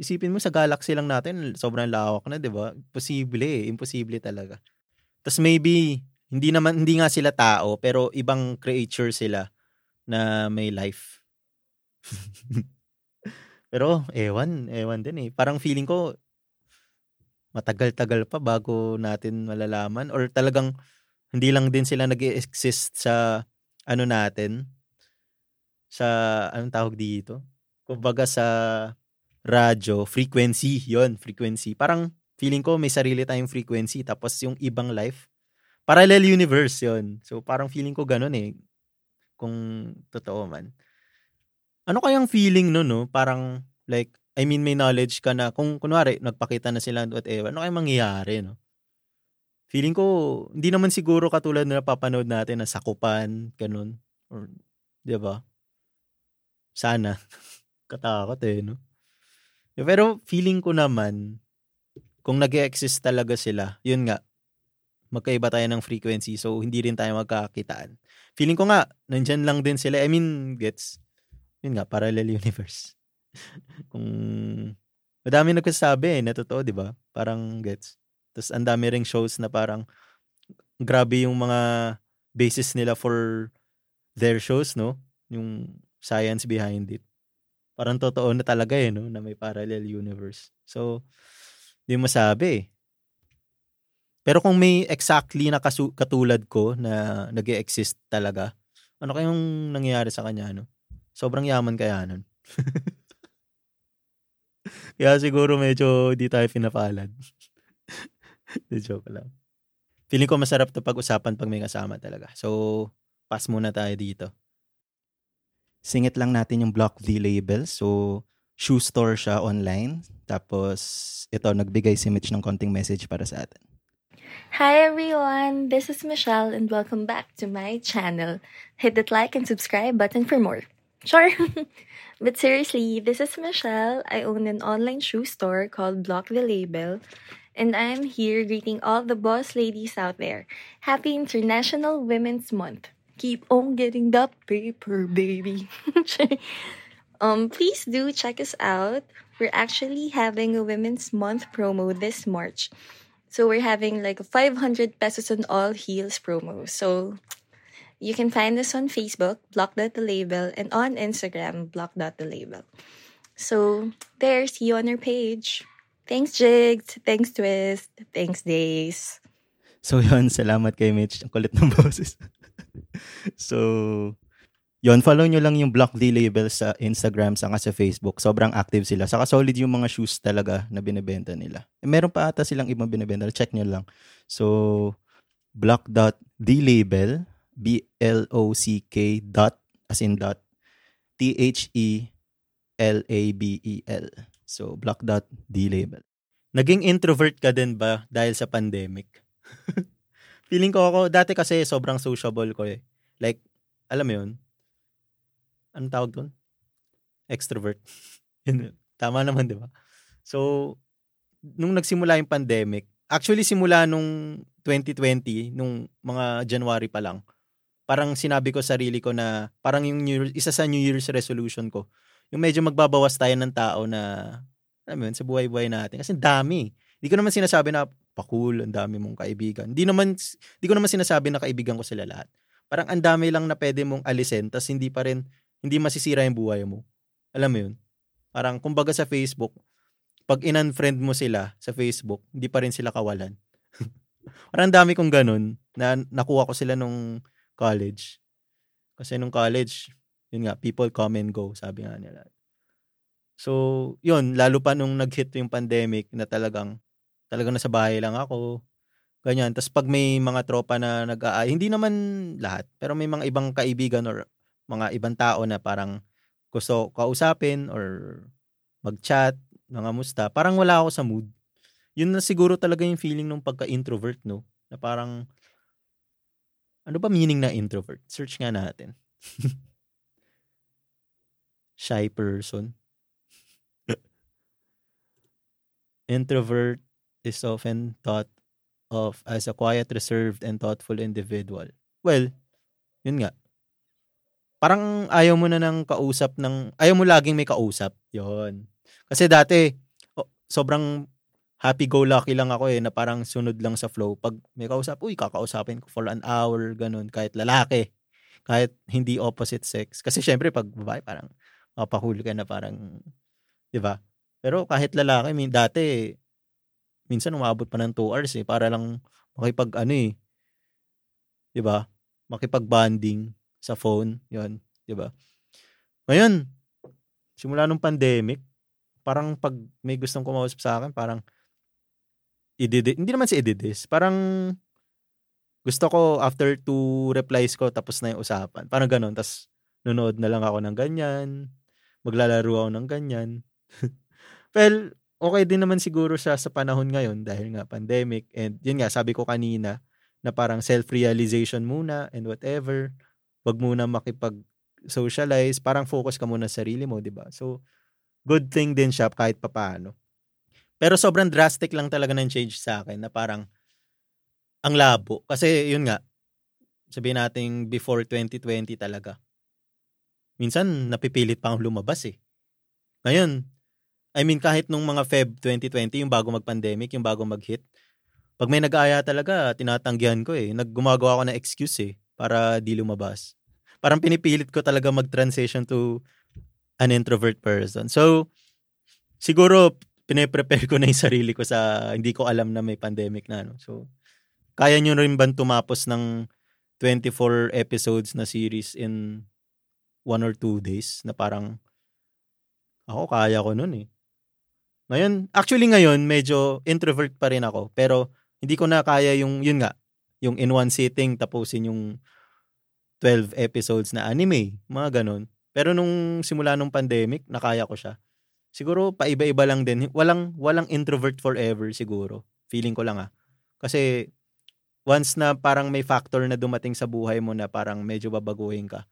Isipin mo sa galaxy lang natin, sobrang lawak na, 'di ba? Posible eh, imposible talaga. Tas maybe hindi naman hindi nga sila tao pero ibang creature sila na may life. (laughs) pero ewan, ewan din eh. Parang feeling ko matagal-tagal pa bago natin malalaman or talagang hindi lang din sila nag-exist sa ano natin sa anong tawag dito? Kumbaga sa radyo, frequency, 'yon, frequency. Parang feeling ko may sarili tayong frequency tapos yung ibang life Parallel universe yon So, parang feeling ko ganun eh. Kung totoo man. Ano kayang feeling no, no? Parang, like, I mean, may knowledge ka na, kung kunwari, nagpakita na sila whatever, ano kayang mangyayari, no? Feeling ko, hindi naman siguro katulad na napapanood natin na sakupan, ganun. Or, di ba? Sana. (laughs) Katakot eh, no? Pero feeling ko naman, kung nag exist talaga sila, yun nga, magkaiba tayo ng frequency so hindi rin tayo magkakakitaan. Feeling ko nga, nandyan lang din sila. I mean, gets, yun nga, parallel universe. (laughs) Kung, madami nagsasabi eh, na totoo, di ba? Parang gets. Tapos ang dami ring shows na parang, grabe yung mga basis nila for their shows, no? Yung science behind it. Parang totoo na talaga eh, no? Na may parallel universe. So, di masabi eh. Pero kung may exactly na kasu- katulad ko na nag exist talaga, ano kayong nangyayari sa kanya, no? Sobrang yaman kaya nun. (laughs) kaya siguro medyo di tayo pinapalad. (laughs) Di joke lang. Feeling ko masarap to pag-usapan pag may kasama talaga. So, pass muna tayo dito. Singit lang natin yung Block V label. So, shoe store siya online. Tapos, ito, nagbigay si Mitch ng konting message para sa atin. Hi everyone, this is Michelle and welcome back to my channel. Hit that like and subscribe button for more. Sure. (laughs) but seriously, this is Michelle. I own an online shoe store called Block the Label. And I'm here greeting all the boss ladies out there. Happy International Women's Month. Keep on getting the paper, baby. (laughs) um, please do check us out. We're actually having a Women's Month promo this March. So we're having like a 500 pesos on all heels promo. So you can find us on Facebook, block.the and on Instagram, block.the So there, see you on our page. Thanks, Jigs. Thanks, Twist. Thanks, Days. So (laughs) yun, salamat kay Mitch. Ang kulit ng (laughs) boses. so, yun, follow nyo lang yung Block D label sa Instagram saka sa Facebook. Sobrang active sila. Saka solid yung mga shoes talaga na binibenta nila. Eh, meron pa ata silang ibang binibenta. Check nyo lang. So, block.dlabel, B-L-O-C-K dot, as in dot, T-H-E-L-A-B-E-L. So, block.dlabel. Naging introvert ka din ba dahil sa pandemic? (laughs) Feeling ko ako, dati kasi sobrang sociable ko eh. Like, alam mo yun? Anong tawag doon? Extrovert. (laughs) Tama naman, di ba? So, nung nagsimula yung pandemic, actually simula nung 2020, nung mga January pa lang, parang sinabi ko sarili ko na parang yung New, isa sa New Year's resolution ko, yung medyo magbabawas tayo ng tao na alam mo yun, sa buhay-buhay natin. Kasi dami. Hindi ko naman sinasabi na pakul, ang dami mong kaibigan. Hindi naman, hindi ko naman sinasabi na kaibigan ko sila lahat. Parang ang dami lang na pwede mong alisin, tas hindi pa rin, hindi masisira yung buhay mo. Alam mo yun? Parang, kumbaga sa Facebook, pag in-unfriend mo sila sa Facebook, hindi pa rin sila kawalan. (laughs) Parang dami kong ganun na nakuha ko sila nung college. Kasi nung college, yun nga, people come and go, sabi nga nila. So, yun, lalo pa nung nag-hit yung pandemic na talagang, talagang nasa bahay lang ako. Ganyan. Tapos pag may mga tropa na nag hindi naman lahat, pero may mga ibang kaibigan or mga ibang tao na parang gusto kausapin or mag-chat, mga musta, parang wala ako sa mood. Yun na siguro talaga yung feeling nung pagka-introvert, no? Na parang, ano ba meaning na introvert? Search nga natin. (laughs) Shy person. (laughs) Introvert is often thought of as a quiet, reserved, and thoughtful individual. Well, yun nga. Parang ayaw mo na ng kausap ng, ayaw mo laging may kausap. Yon. Kasi dati, oh, sobrang happy-go-lucky lang ako eh, na parang sunod lang sa flow. Pag may kausap, uy, kakausapin ko for an hour, ganun, kahit lalaki. Kahit hindi opposite sex. Kasi syempre, pag babae, parang mapahuli ka na parang, di ba? Pero kahit lalaki, min dati, minsan umabot pa ng 2 hours eh, para lang makipag ano eh, 'di ba? Makipag-bonding sa phone, 'yon, 'di ba? Ngayon, simula nung pandemic, parang pag may gustong kumausap sa akin, parang ididis, hindi naman si ididis, parang gusto ko after two replies ko tapos na yung usapan. Parang ganun. Tapos nunood na lang ako ng ganyan. Maglalaro ako ng ganyan. (laughs) Well, okay din naman siguro siya sa panahon ngayon dahil nga pandemic and yun nga sabi ko kanina na parang self-realization muna and whatever. Wag muna makipag-socialize, parang focus ka muna sa sarili mo, 'di ba? So good thing din siya kahit papaano. Pero sobrang drastic lang talaga ng change sa akin na parang ang labo kasi yun nga sabihin natin before 2020 talaga. Minsan napipilit pa akong lumabas eh. Ngayon, I mean, kahit nung mga Feb 2020, yung bago mag-pandemic, yung bago mag-hit, pag may nag-aaya talaga, tinatanggihan ko eh. Naggumagawa ako ng excuse eh, para di lumabas. Parang pinipilit ko talaga mag-transition to an introvert person. So, siguro, piniprepare ko na yung sarili ko sa hindi ko alam na may pandemic na. No? So, kaya nyo rin ba tumapos ng 24 episodes na series in one or two days na parang ako kaya ko nun eh. Ngayon, actually ngayon, medyo introvert pa rin ako. Pero, hindi ko na kaya yung, yun nga, yung in one sitting, tapusin yung 12 episodes na anime. Mga ganun. Pero nung simula nung pandemic, nakaya ko siya. Siguro, paiba-iba lang din. Walang, walang introvert forever siguro. Feeling ko lang ah. Kasi, once na parang may factor na dumating sa buhay mo na parang medyo babaguhin ka.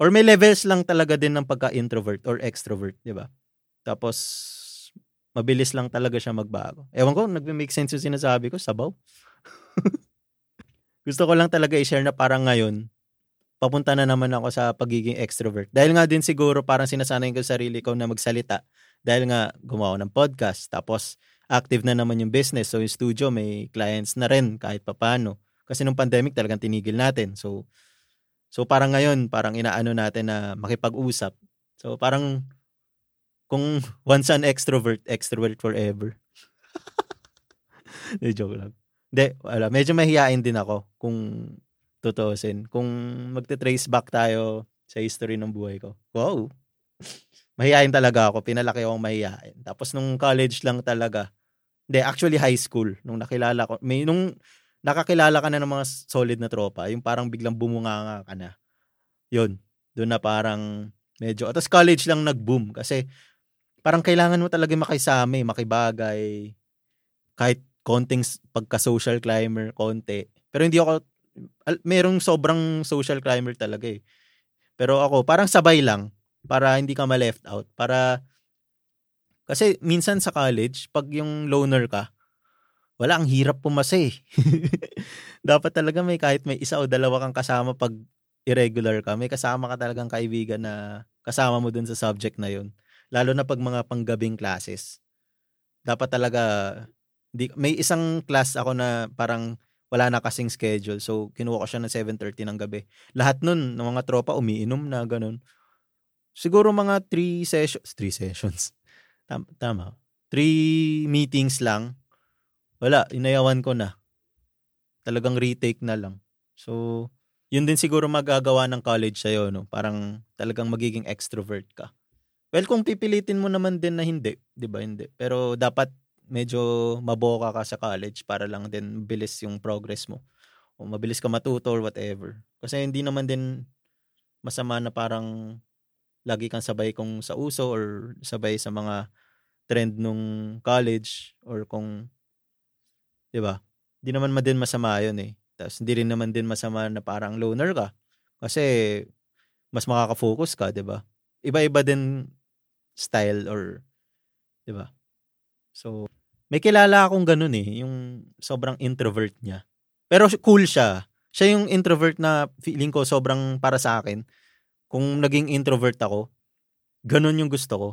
Or may levels lang talaga din ng pagka-introvert or extrovert, di ba? Tapos, mabilis lang talaga siya magbago. Ewan ko, nagme-make sense yung sinasabi ko, sabaw. (laughs) Gusto ko lang talaga i-share na parang ngayon, papunta na naman ako sa pagiging extrovert. Dahil nga din siguro parang sinasanay ko sa sarili ko na magsalita. Dahil nga gumawa ng podcast. Tapos active na naman yung business. So yung studio may clients na rin kahit papano. Kasi nung pandemic talagang tinigil natin. So so parang ngayon parang inaano natin na makipag-usap. So parang kung (laughs) once an extrovert, extrovert forever. (laughs) De joke lang. Hindi, wala. Medyo mahihain din ako kung tutuusin. Kung magte-trace back tayo sa history ng buhay ko. Wow. (laughs) Mahihain talaga ako. Pinalaki akong mahihain. Tapos nung college lang talaga. Hindi, actually high school. Nung nakilala ko. May, nung nakakilala ka na ng mga solid na tropa, yung parang biglang bumunganga ka na. Yun. Doon na parang medyo. Tapos college lang nag-boom. Kasi parang kailangan mo talaga makisama, eh, makibagay. Kahit konting pagka-social climber, konti. Pero hindi ako, merong sobrang social climber talaga eh. Pero ako, parang sabay lang para hindi ka ma-left out. Para, kasi minsan sa college, pag yung loner ka, wala, ang hirap pumasa eh. (laughs) Dapat talaga may kahit may isa o dalawa kang kasama pag irregular ka, may kasama ka talagang kaibigan na kasama mo dun sa subject na yun. Lalo na pag mga panggabing classes. Dapat talaga, di, may isang class ako na parang wala na kasing schedule. So, kinuha ko siya ng 7.30 ng gabi. Lahat nun, ng mga tropa, umiinom na, ganun. Siguro mga 3 sessions, (laughs) 3 sessions. Tama, tama. 3 meetings lang. Wala, inayawan ko na. Talagang retake na lang. So, yun din siguro magagawa ng college sa'yo, no? Parang talagang magiging extrovert ka. Well, kung pipilitin mo naman din na hindi, di ba? Hindi. Pero dapat medyo maboka ka sa college para lang din bilis yung progress mo. O mabilis ka matuto or whatever. Kasi hindi naman din masama na parang lagi kang sabay kung sa uso or sabay sa mga trend nung college or kung 'di ba? Hindi naman ma din masama 'yon eh. Tapos hindi rin naman din masama na parang loner ka kasi mas makaka-focus ka, 'di ba? Iba-iba din style or 'di ba? So, may kilala akong ganun eh, yung sobrang introvert niya. Pero cool siya. Siya yung introvert na feeling ko sobrang para sa akin. Kung naging introvert ako, ganun yung gusto ko.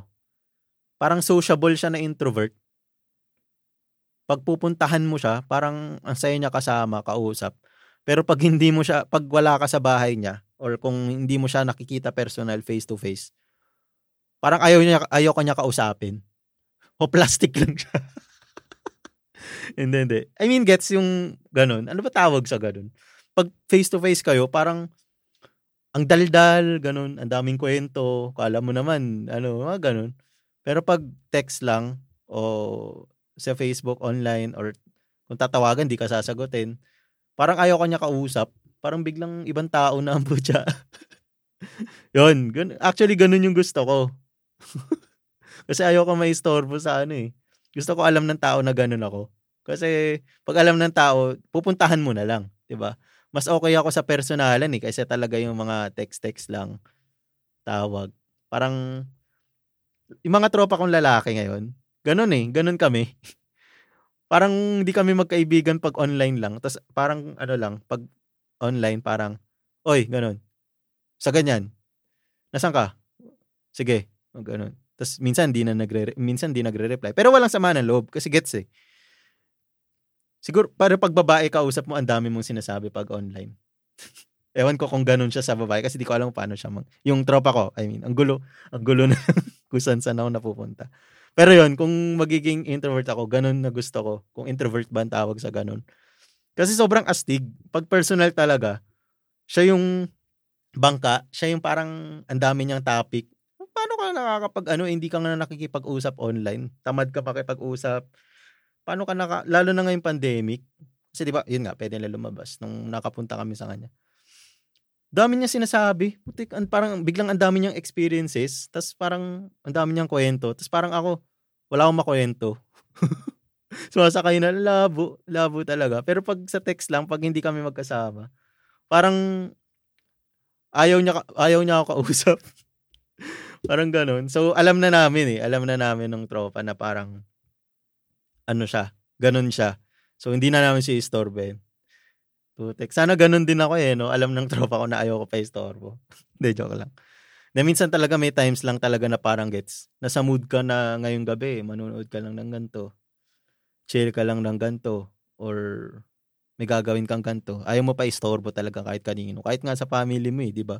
Parang sociable siya na introvert. Pag pupuntahan mo siya, parang ang saya niya kasama, kausap. Pero pag hindi mo siya, pag wala ka sa bahay niya, or kung hindi mo siya nakikita personal face to face, parang ayaw niya ayaw kanya kausapin. O plastic lang siya. (laughs) (laughs) hindi, hindi. I mean, gets yung ganun. Ano ba tawag sa ganun? Pag face-to-face kayo, parang ang daldal, ganun, ang daming kwento, kala mo naman, ano, mga ganun. Pero pag text lang, o sa Facebook, online, or kung tatawagan, di ka sasagutin, parang ayaw kanya kausap, parang biglang ibang tao na ang butya. (laughs) Yun, actually, ganun yung gusto ko. (laughs) Kasi ayaw ko may istorbo sa ano eh. Gusto ko alam ng tao na ganun ako. Kasi pag alam ng tao, pupuntahan mo na lang, 'di ba? Mas okay ako sa personalan eh kasi talaga yung mga text-text lang tawag. Parang yung mga tropa kong lalaki ngayon, ganun eh, ganun kami. (laughs) parang hindi kami magkaibigan pag online lang. Tapos parang ano lang, pag online parang, oy, ganun. Sa ganyan. Nasaan ka? Sige, ganun. Tapos minsan di na nagre minsan di nagre-reply. Pero walang sama ng loob kasi gets eh. Siguro para pag babae kausap mo ang dami mong sinasabi pag online. (laughs) Ewan ko kung ganun siya sa babae kasi di ko alam paano siya mag... Yung tropa ko, I mean, ang gulo, ang gulo na (laughs) kung saan saan ako napupunta. Pero yon kung magiging introvert ako, ganun na gusto ko. Kung introvert ba ang tawag sa ganun. Kasi sobrang astig. Pag personal talaga, siya yung bangka, siya yung parang ang dami niyang topic, paano ka nakakapag ano, hindi ka na nakikipag-usap online? Tamad ka pa pakipag-usap. Paano ka naka, lalo na ngayong pandemic, kasi di ba, yun nga, pwede na lumabas nung nakapunta kami sa kanya. Dami niya sinasabi. Putik, parang biglang ang dami niyang experiences. Tapos parang ang dami niyang kwento. Tapos parang ako, wala akong makwento. (laughs) Sumasakay na labo. Labo talaga. Pero pag sa text lang, pag hindi kami magkasama, parang ayaw niya, ayaw niya ako kausap. (laughs) parang ganun. So, alam na namin eh. Alam na namin ng tropa na parang, ano siya, ganun siya. So, hindi na namin si istorbe. Putek. Sana ganun din ako eh, no? Alam ng tropa ko na ayaw ko pa istorbo. (laughs) Hindi, joke lang. Na minsan talaga may times lang talaga na parang gets. Nasa mood ka na ngayong gabi, manunood ka lang ng ganto. Chill ka lang ng ganto. Or may gagawin kang ganto. Ayaw mo pa istorbo talaga kahit kanino. Kahit nga sa family mo eh, di ba?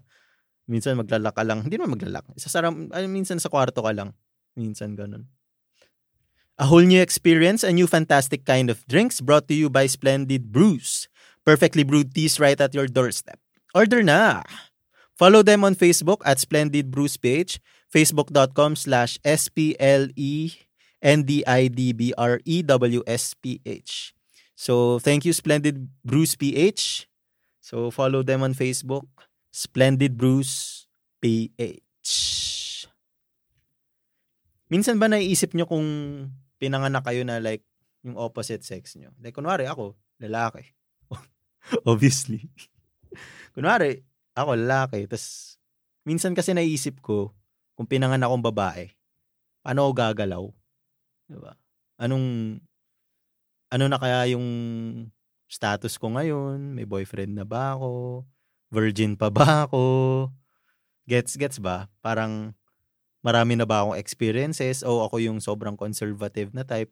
Minsan maglalak ka lang. Hindi naman maglalak. Isa saram, ay, minsan sa kwarto ka lang. Minsan ganun. A whole new experience, a new fantastic kind of drinks brought to you by Splendid Brews. Perfectly brewed teas right at your doorstep. Order na! Follow them on Facebook at Splendid Brews page, facebook.com slash S-P-L-E-N-D-I-D-B-R-E-W-S-P-H. So, thank you, Splendid Brews PH. So, follow them on Facebook, Splendid Brews PH. Minsan ba naiisip nyo kung pinanganak kayo na like yung opposite sex nyo? Like, kunwari ako, lalaki. (laughs) Obviously. kunwari, ako lalaki. Tapos, minsan kasi naiisip ko, kung pinanganak akong babae, paano ako gagalaw? Diba? Anong, ano na kaya yung status ko ngayon? May boyfriend na ba ako? Virgin pa ba ako? Gets, gets ba? Parang, marami na ba akong experiences o ako yung sobrang conservative na type.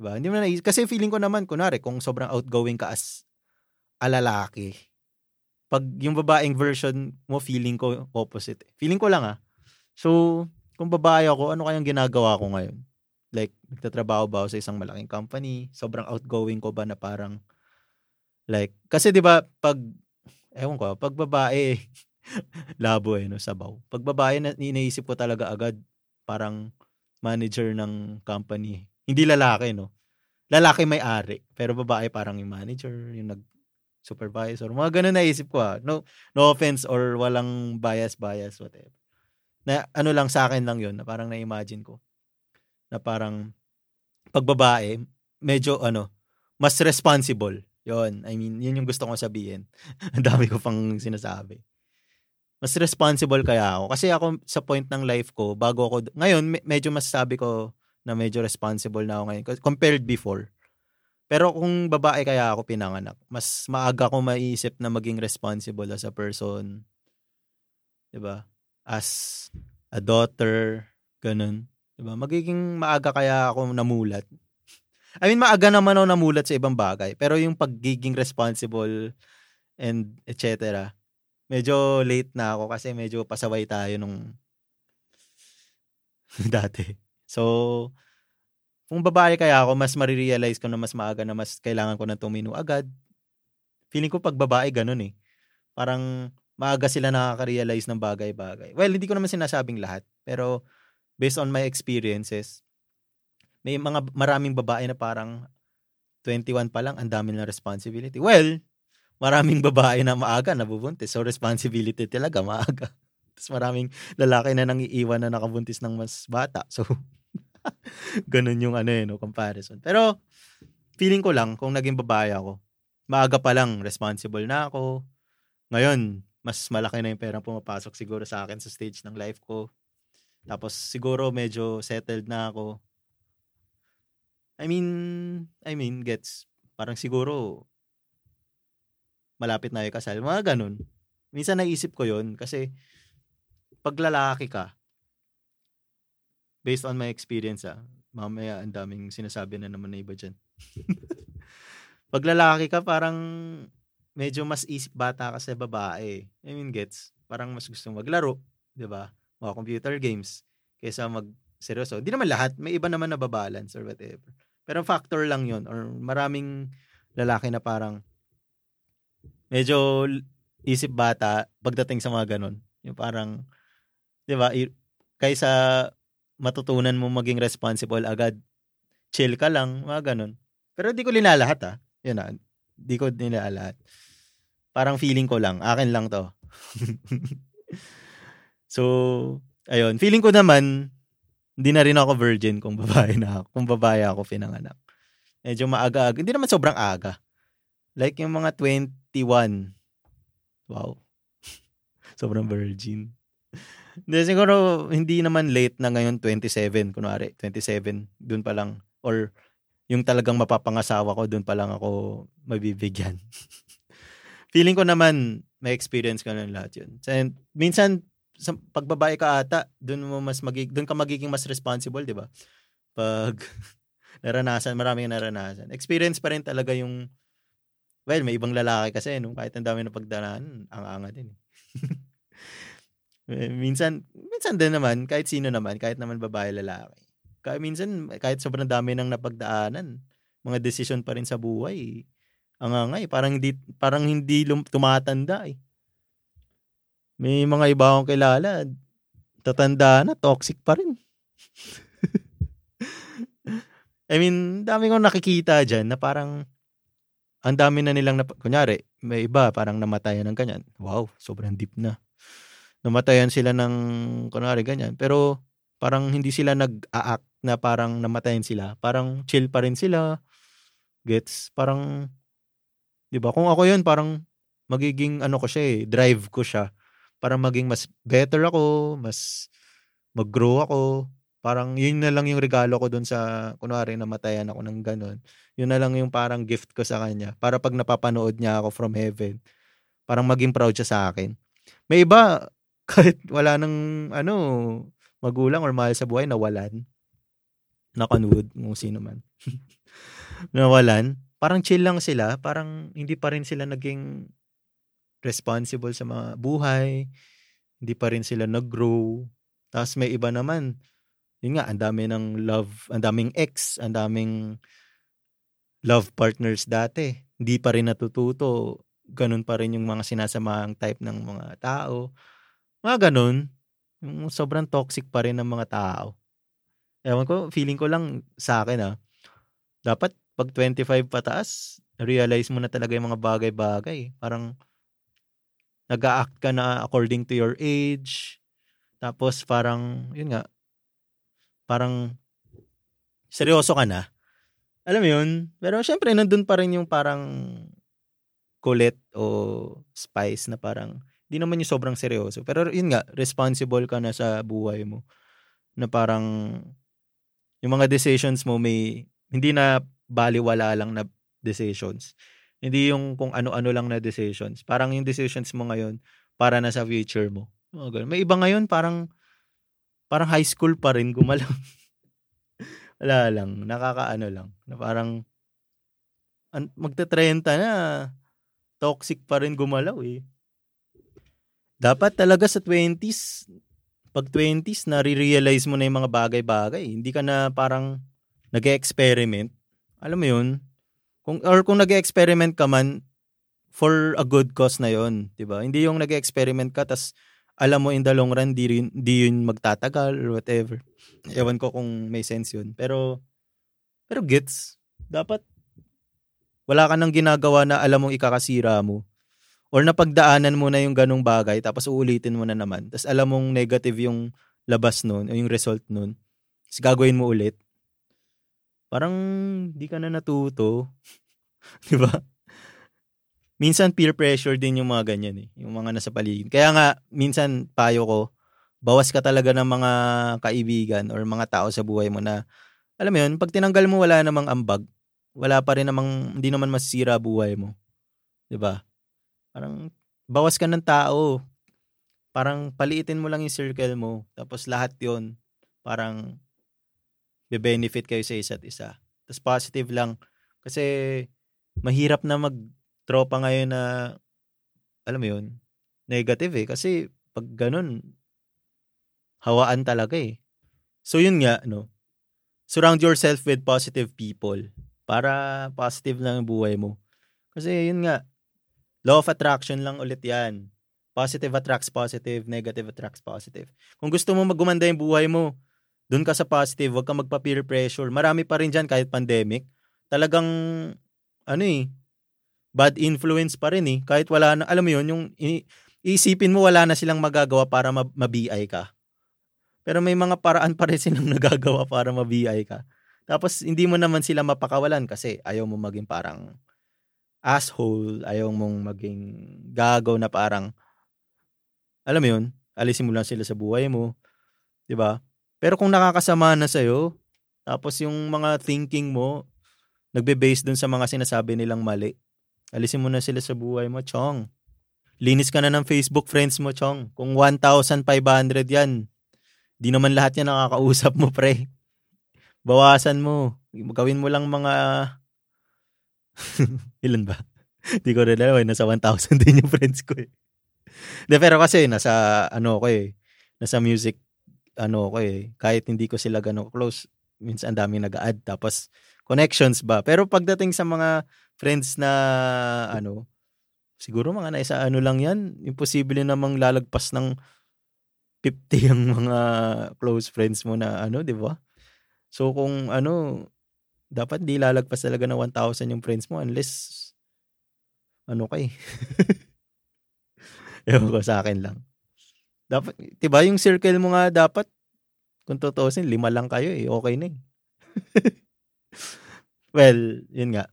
Diba? Hindi mo na kasi feeling ko naman kunwari kung sobrang outgoing ka as a lalaki. Pag yung babaeng version mo feeling ko opposite. Feeling ko lang ah. So, kung babae ako, ano kayang ginagawa ko ngayon? Like, nagtatrabaho ba ako sa isang malaking company? Sobrang outgoing ko ba na parang like, kasi 'di ba pag ewan ko, pag babae (laughs) Labo eh, no, sabaw. Pag babae, na, iniisip ko talaga agad, parang manager ng company. Hindi lalaki, no? Lalaki may ari, pero babae parang yung manager, yung nag supervisor. Mga ganun naisip ko ah. No, no offense or walang bias, bias, whatever. Na ano lang sa akin lang yun, na parang na-imagine ko. Na parang pag babae, medyo ano, mas responsible. Yon, I mean, yun yung gusto kong sabihin. (laughs) Ang dami ko pang sinasabi mas responsible kaya ako. Kasi ako sa point ng life ko, bago ako, ngayon medyo masasabi ko na medyo responsible na ako ngayon compared before. Pero kung babae kaya ako pinanganak, mas maaga ko maiisip na maging responsible as a person. 'Di ba? As a daughter, ganun. 'Di ba? Magiging maaga kaya ako namulat. I mean, maaga naman ako namulat sa ibang bagay. Pero yung pagiging responsible and etc medyo late na ako kasi medyo pasaway tayo nung (laughs) dati. So, kung babae kaya ako, mas marirealize ko na mas maaga na mas kailangan ko na tumino agad. Feeling ko pag babae, ganun eh. Parang maaga sila nakaka-realize ng bagay-bagay. Well, hindi ko naman sinasabing lahat. Pero based on my experiences, may mga maraming babae na parang 21 pa lang, ang dami ng responsibility. Well, maraming (laughs) babae na maaga nabubuntis. So, responsibility talaga maaga. (laughs) Tapos maraming lalaki na nang iiwan na nakabuntis ng mas bata. So, (laughs) ganun yung ano eh, no, comparison. Pero, feeling ko lang, kung naging babae ako, maaga pa lang, responsible na ako. Ngayon, mas malaki na yung pera pumapasok siguro sa akin sa stage ng life ko. Tapos, siguro medyo settled na ako. I mean, I mean, gets, parang siguro, malapit na yung kasal. Mga ganun. Minsan naisip ko yon kasi pag lalaki ka, based on my experience ah, mamaya ang daming sinasabi na naman na iba dyan. (laughs) pag lalaki ka, parang medyo mas isip bata ka sa babae. I mean, gets, parang mas gusto maglaro, di ba? Mga computer games, kaysa mag seryoso. Hindi naman lahat, may iba naman na babalance or whatever. Pero factor lang yon or maraming lalaki na parang medyo isip bata pagdating sa mga ganun. Yung parang, di ba, kaysa matutunan mo maging responsible agad, chill ka lang, mga ganun. Pero di ko linalahat ah. Yun ah, di ko nilalahat. Parang feeling ko lang, akin lang to. (laughs) so, ayun. Feeling ko naman, hindi na rin ako virgin kung babae na ako. Kung babae ako pinanganak. Medyo maaga-aga. Hindi naman sobrang aga. Like yung mga 21. Wow. (laughs) Sobrang virgin. Hindi, siguro hindi naman late na ngayon 27, kunwari 27, dun pa lang. Or yung talagang mapapangasawa ko, dun pa lang ako mabibigyan. (laughs) Feeling ko naman may experience ka ng lahat yun. And minsan, sa pagbabae ka ata, dun mo mas magig dun ka magiging mas responsible, di ba? Pag (laughs) naranasan, maraming naranasan. Experience pa rin talaga yung Well, may ibang lalaki kasi, no? kahit ang dami na pagdaraan, ang anga din. Eh. (laughs) eh. minsan, minsan din naman, kahit sino naman, kahit naman babae, lalaki. Kaya minsan, kahit sobrang dami ng napagdaanan, mga desisyon pa rin sa buhay. Ang nga eh, parang hindi, parang hindi lum- tumatanda eh. May mga iba akong kilala, tatanda na, toxic pa rin. (laughs) I mean, dami kong nakikita dyan na parang ang dami na nilang, nap- kunyari, may iba parang namatayan ng ganyan. Wow, sobrang deep na. Namatayan sila ng, kunwari, ganyan. Pero parang hindi sila nag-a-act na parang namatayan sila. Parang chill pa rin sila. Gets? Parang, di ba? Kung ako yun, parang magiging ano ko siya eh, drive ko siya. Para maging mas better ako, mas mag-grow ako. Parang yun na lang yung regalo ko dun sa, kunwari, namatayan ako ng ganun. Yun na lang yung parang gift ko sa kanya. Para pag napapanood niya ako from heaven, parang maging proud siya sa akin. May iba, (laughs) kahit wala nang, ano, magulang or mahal sa buhay, nawalan. Knock on kung sino man. (laughs) nawalan. Parang chill lang sila. Parang hindi pa rin sila naging responsible sa mga buhay. Hindi pa rin sila nag-grow. Tapos may iba naman, yun nga, ang dami ng love, ang daming ex, ang daming love partners dati. Hindi pa rin natututo. Ganun pa rin yung mga sinasamahang type ng mga tao. Mga ganun. Yung sobrang toxic pa rin ng mga tao. Ewan ko, feeling ko lang sa akin ah. Dapat pag 25 pataas, realize mo na talaga yung mga bagay-bagay. Parang nag-act ka na according to your age. Tapos parang, yun nga, parang seryoso ka na. Alam mo yun? Pero syempre, nandun pa rin yung parang kulit o spice na parang, hindi naman yung sobrang seryoso. Pero yun nga, responsible ka na sa buhay mo. Na parang, yung mga decisions mo may, hindi na baliwala lang na decisions. Hindi yung kung ano-ano lang na decisions. Parang yung decisions mo ngayon, para na sa future mo. May iba ngayon, parang, parang high school pa rin gumalaw. (laughs) Wala lang, nakakaano lang. Na parang an, magta-30 na, toxic pa rin gumalaw eh. Dapat talaga sa 20s, pag 20s, nare-realize mo na yung mga bagay-bagay. Hindi ka na parang nag experiment Alam mo yun? Kung, or kung nag experiment ka man, for a good cause na yon, 'di ba? Hindi yung nag experiment ka tas alam mo in the long run, di, rin, di yun magtatagal or whatever. Ewan ko kung may sense yun. Pero, pero gets. Dapat, wala ka nang ginagawa na alam mong ikakasira mo. Or napagdaanan mo na yung ganong bagay, tapos uulitin mo na naman. Tapos alam mong negative yung labas nun, o yung result nun. Tapos gagawin mo ulit. Parang, di ka na natuto. (laughs) di ba? minsan peer pressure din yung mga ganyan eh. Yung mga nasa paligid. Kaya nga, minsan payo ko, bawas ka talaga ng mga kaibigan or mga tao sa buhay mo na, alam mo yun, pag tinanggal mo wala namang ambag, wala pa rin namang, hindi naman masisira buhay mo. ba diba? Parang, bawas ka ng tao. Parang, paliitin mo lang yung circle mo. Tapos lahat yon parang, be-benefit kayo sa isa't isa. Tapos positive lang. Kasi, mahirap na mag tropa ngayon na, alam mo yun, negative eh. Kasi pag ganun, hawaan talaga eh. So yun nga, no, surround yourself with positive people para positive lang ang buhay mo. Kasi yun nga, law of attraction lang ulit yan. Positive attracts positive, negative attracts positive. Kung gusto mo magumanda yung buhay mo, dun ka sa positive, huwag ka magpa-peer pressure. Marami pa rin dyan kahit pandemic. Talagang, ano eh, bad influence pa rin eh. Kahit wala na, alam mo yun, yung iisipin mo wala na silang magagawa para ma-BI ka. Pero may mga paraan pa rin silang (laughs) nagagawa para ma-BI ka. Tapos hindi mo naman sila mapakawalan kasi ayaw mo maging parang asshole, ayaw mong maging gagaw na parang alam mo yun, alisin mo lang sila sa buhay mo. 'Di ba? Pero kung nakakasama na sa'yo, tapos yung mga thinking mo, nagbe-base dun sa mga sinasabi nilang mali, Alisin mo na sila sa buhay mo, Chong. Linis ka na ng Facebook friends mo, Chong. Kung 1,500 yan, di naman lahat yan nakakausap mo, pre. Bawasan mo. Gawin mo lang mga... (laughs) Ilan ba? Di ko rin alam. Eh. Nasa 1,000 (laughs) din yung friends ko eh. De, pero kasi nasa ano ko eh. Nasa music ano ko eh. Kahit hindi ko sila gano'ng close, minsan ang daming nag-add tapos connections ba. Pero pagdating sa mga friends na ano, siguro mga naisa ano lang yan, imposible namang lalagpas ng 50 (laughs) ang mga close friends mo na ano, 'di ba? So kung ano, dapat di lalagpas talaga ng 1,000 yung friends mo unless ano kay. (laughs) Ewan ko sa akin lang. Dapat, 'di ba yung circle mo nga dapat kung tutuusin, lima lang kayo eh. Okay na eh. (laughs) well, yun nga.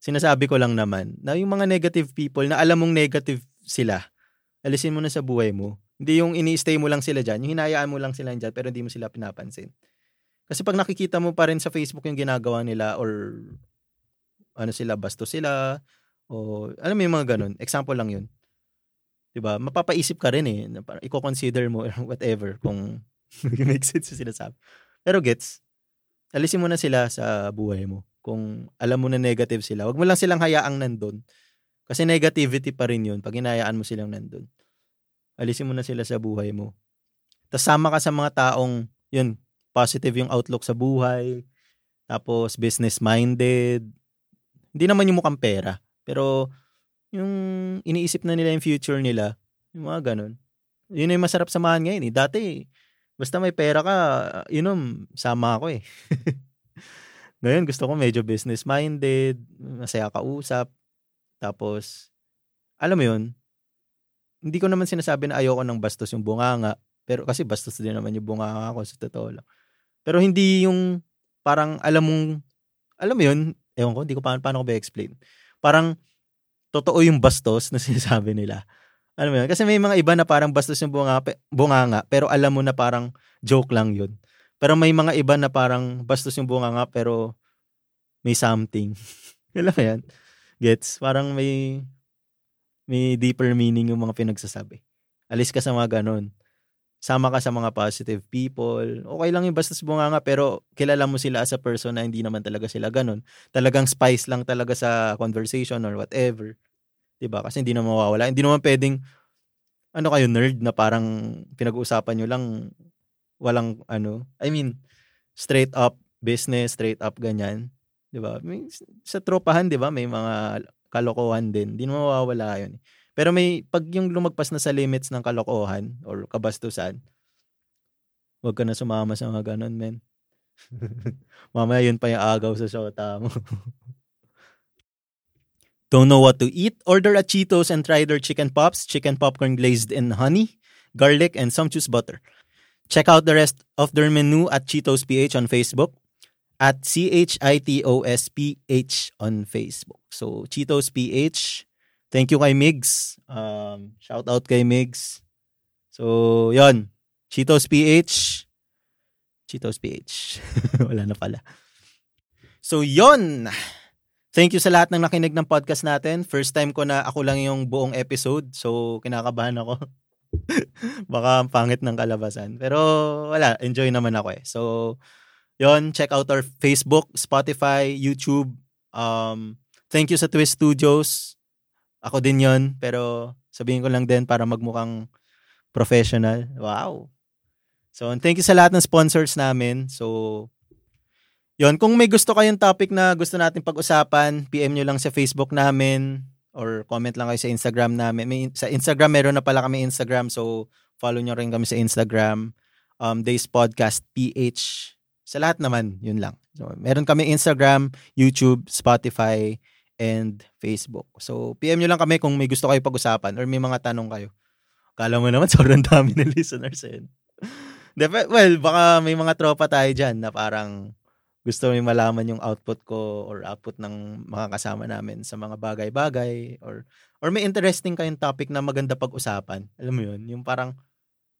Sinasabi ko lang naman na yung mga negative people na alam mong negative sila, alisin mo na sa buhay mo. Hindi yung ini-stay mo lang sila dyan, yung hinayaan mo lang sila dyan pero hindi mo sila pinapansin. Kasi pag nakikita mo pa rin sa Facebook yung ginagawa nila or ano sila, basto sila, o alam mo yung mga ganun. Example lang yun. 'Di ba? Mapapaisip ka rin eh. I-consider mo (laughs) whatever kung (laughs) make sense yung sinasabi. Pero gets, alisin mo na sila sa buhay mo. Kung alam mo na negative sila, wag mo lang silang hayaang nandun. Kasi negativity pa rin yun pag hinayaan mo silang nandun. Alisin mo na sila sa buhay mo. Tapos sama ka sa mga taong, yun, positive yung outlook sa buhay. Tapos business-minded. Hindi naman yung mukhang pera. Pero yung iniisip na nila yung future nila, yung mga ganun. Yun yung masarap samahan ngayon eh. Dati, basta may pera ka, know, sama ako eh. (laughs) ngayon, gusto ko medyo business-minded, masaya ka usap. Tapos, alam mo yun, hindi ko naman sinasabi na ayoko ng bastos yung bunganga. Pero kasi bastos din naman yung bunganga ko sa totoo lang. Pero hindi yung parang alam mong, alam mo yun, ewan ko, hindi ko paano, paano ko ba-explain. Parang, totoo yung bastos na (laughs) sinasabi nila. Ano mo yun? Kasi may mga iba na parang bastos yung bunga, bunganga, pero alam mo na parang joke lang yun. Pero may mga iba na parang bastos yung bunganga, pero may something. (laughs) alam mo yan? Gets? Parang may may deeper meaning yung mga pinagsasabi. Alis ka sa mga ganon. Sama ka sa mga positive people. Okay lang yung bastos bunganga, pero kilala mo sila as a person na hindi naman talaga sila ganon. Talagang spice lang talaga sa conversation or whatever. 'di ba? Kasi hindi na mawawala. Hindi naman pwedeng ano kayo nerd na parang pinag-uusapan niyo lang walang ano, I mean straight up business, straight up ganyan, 'di ba? Sa tropahan, 'di ba, may mga kalokohan din. Hindi na mawawala 'yun. Pero may pag yung lumagpas na sa limits ng kalokohan or kabastusan, wag ka na sumama sa mga ganun, men. (laughs) Mamaya yun pa yung agaw sa shota mo. (laughs) Don't know what to eat? Order at Cheetos and try their chicken pops, chicken popcorn glazed in honey, garlic, and some juice butter. Check out the rest of their menu at Cheetos PH on Facebook, at C-H-I-T-O-S P-H on Facebook. So, Cheetos PH. Thank you kay Migs. Um, shout out kay Migs. So, yon Cheetos PH. Cheetos PH. (laughs) Wala na pala. So, yon Thank you sa lahat ng nakinig ng podcast natin. First time ko na ako lang yung buong episode. So, kinakabahan ako. (laughs) Baka pangit ng kalabasan. Pero wala, enjoy naman ako eh. So, yon check out our Facebook, Spotify, YouTube. Um, thank you sa Twist Studios. Ako din yon Pero sabihin ko lang din para magmukhang professional. Wow. So, thank you sa lahat ng sponsors namin. So, Yon, kung may gusto kayong topic na gusto natin pag-usapan, PM nyo lang sa Facebook namin or comment lang kayo sa Instagram namin. May, sa Instagram, meron na pala kami Instagram. So, follow nyo rin kami sa Instagram. Um, Days Podcast PH. Sa lahat naman, yun lang. So, meron kami Instagram, YouTube, Spotify, and Facebook. So, PM nyo lang kami kung may gusto kayo pag-usapan or may mga tanong kayo. Kala mo naman, (laughs) sobrang dami ng listeners. Eh. well, baka may mga tropa tayo dyan na parang gusto mo malaman yung output ko or output ng mga kasama namin sa mga bagay-bagay or or may interesting kayong topic na maganda pag-usapan. Alam mo yun, yung parang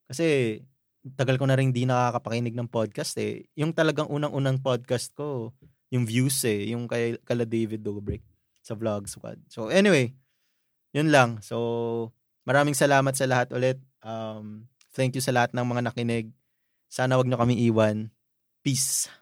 kasi tagal ko na rin di nakakapakinig ng podcast eh. Yung talagang unang-unang podcast ko, yung views eh, yung kay kala David Dobrik sa Vlog Squad. So anyway, yun lang. So maraming salamat sa lahat ulit. Um, thank you sa lahat ng mga nakinig. Sana wag nyo kami iwan. Peace.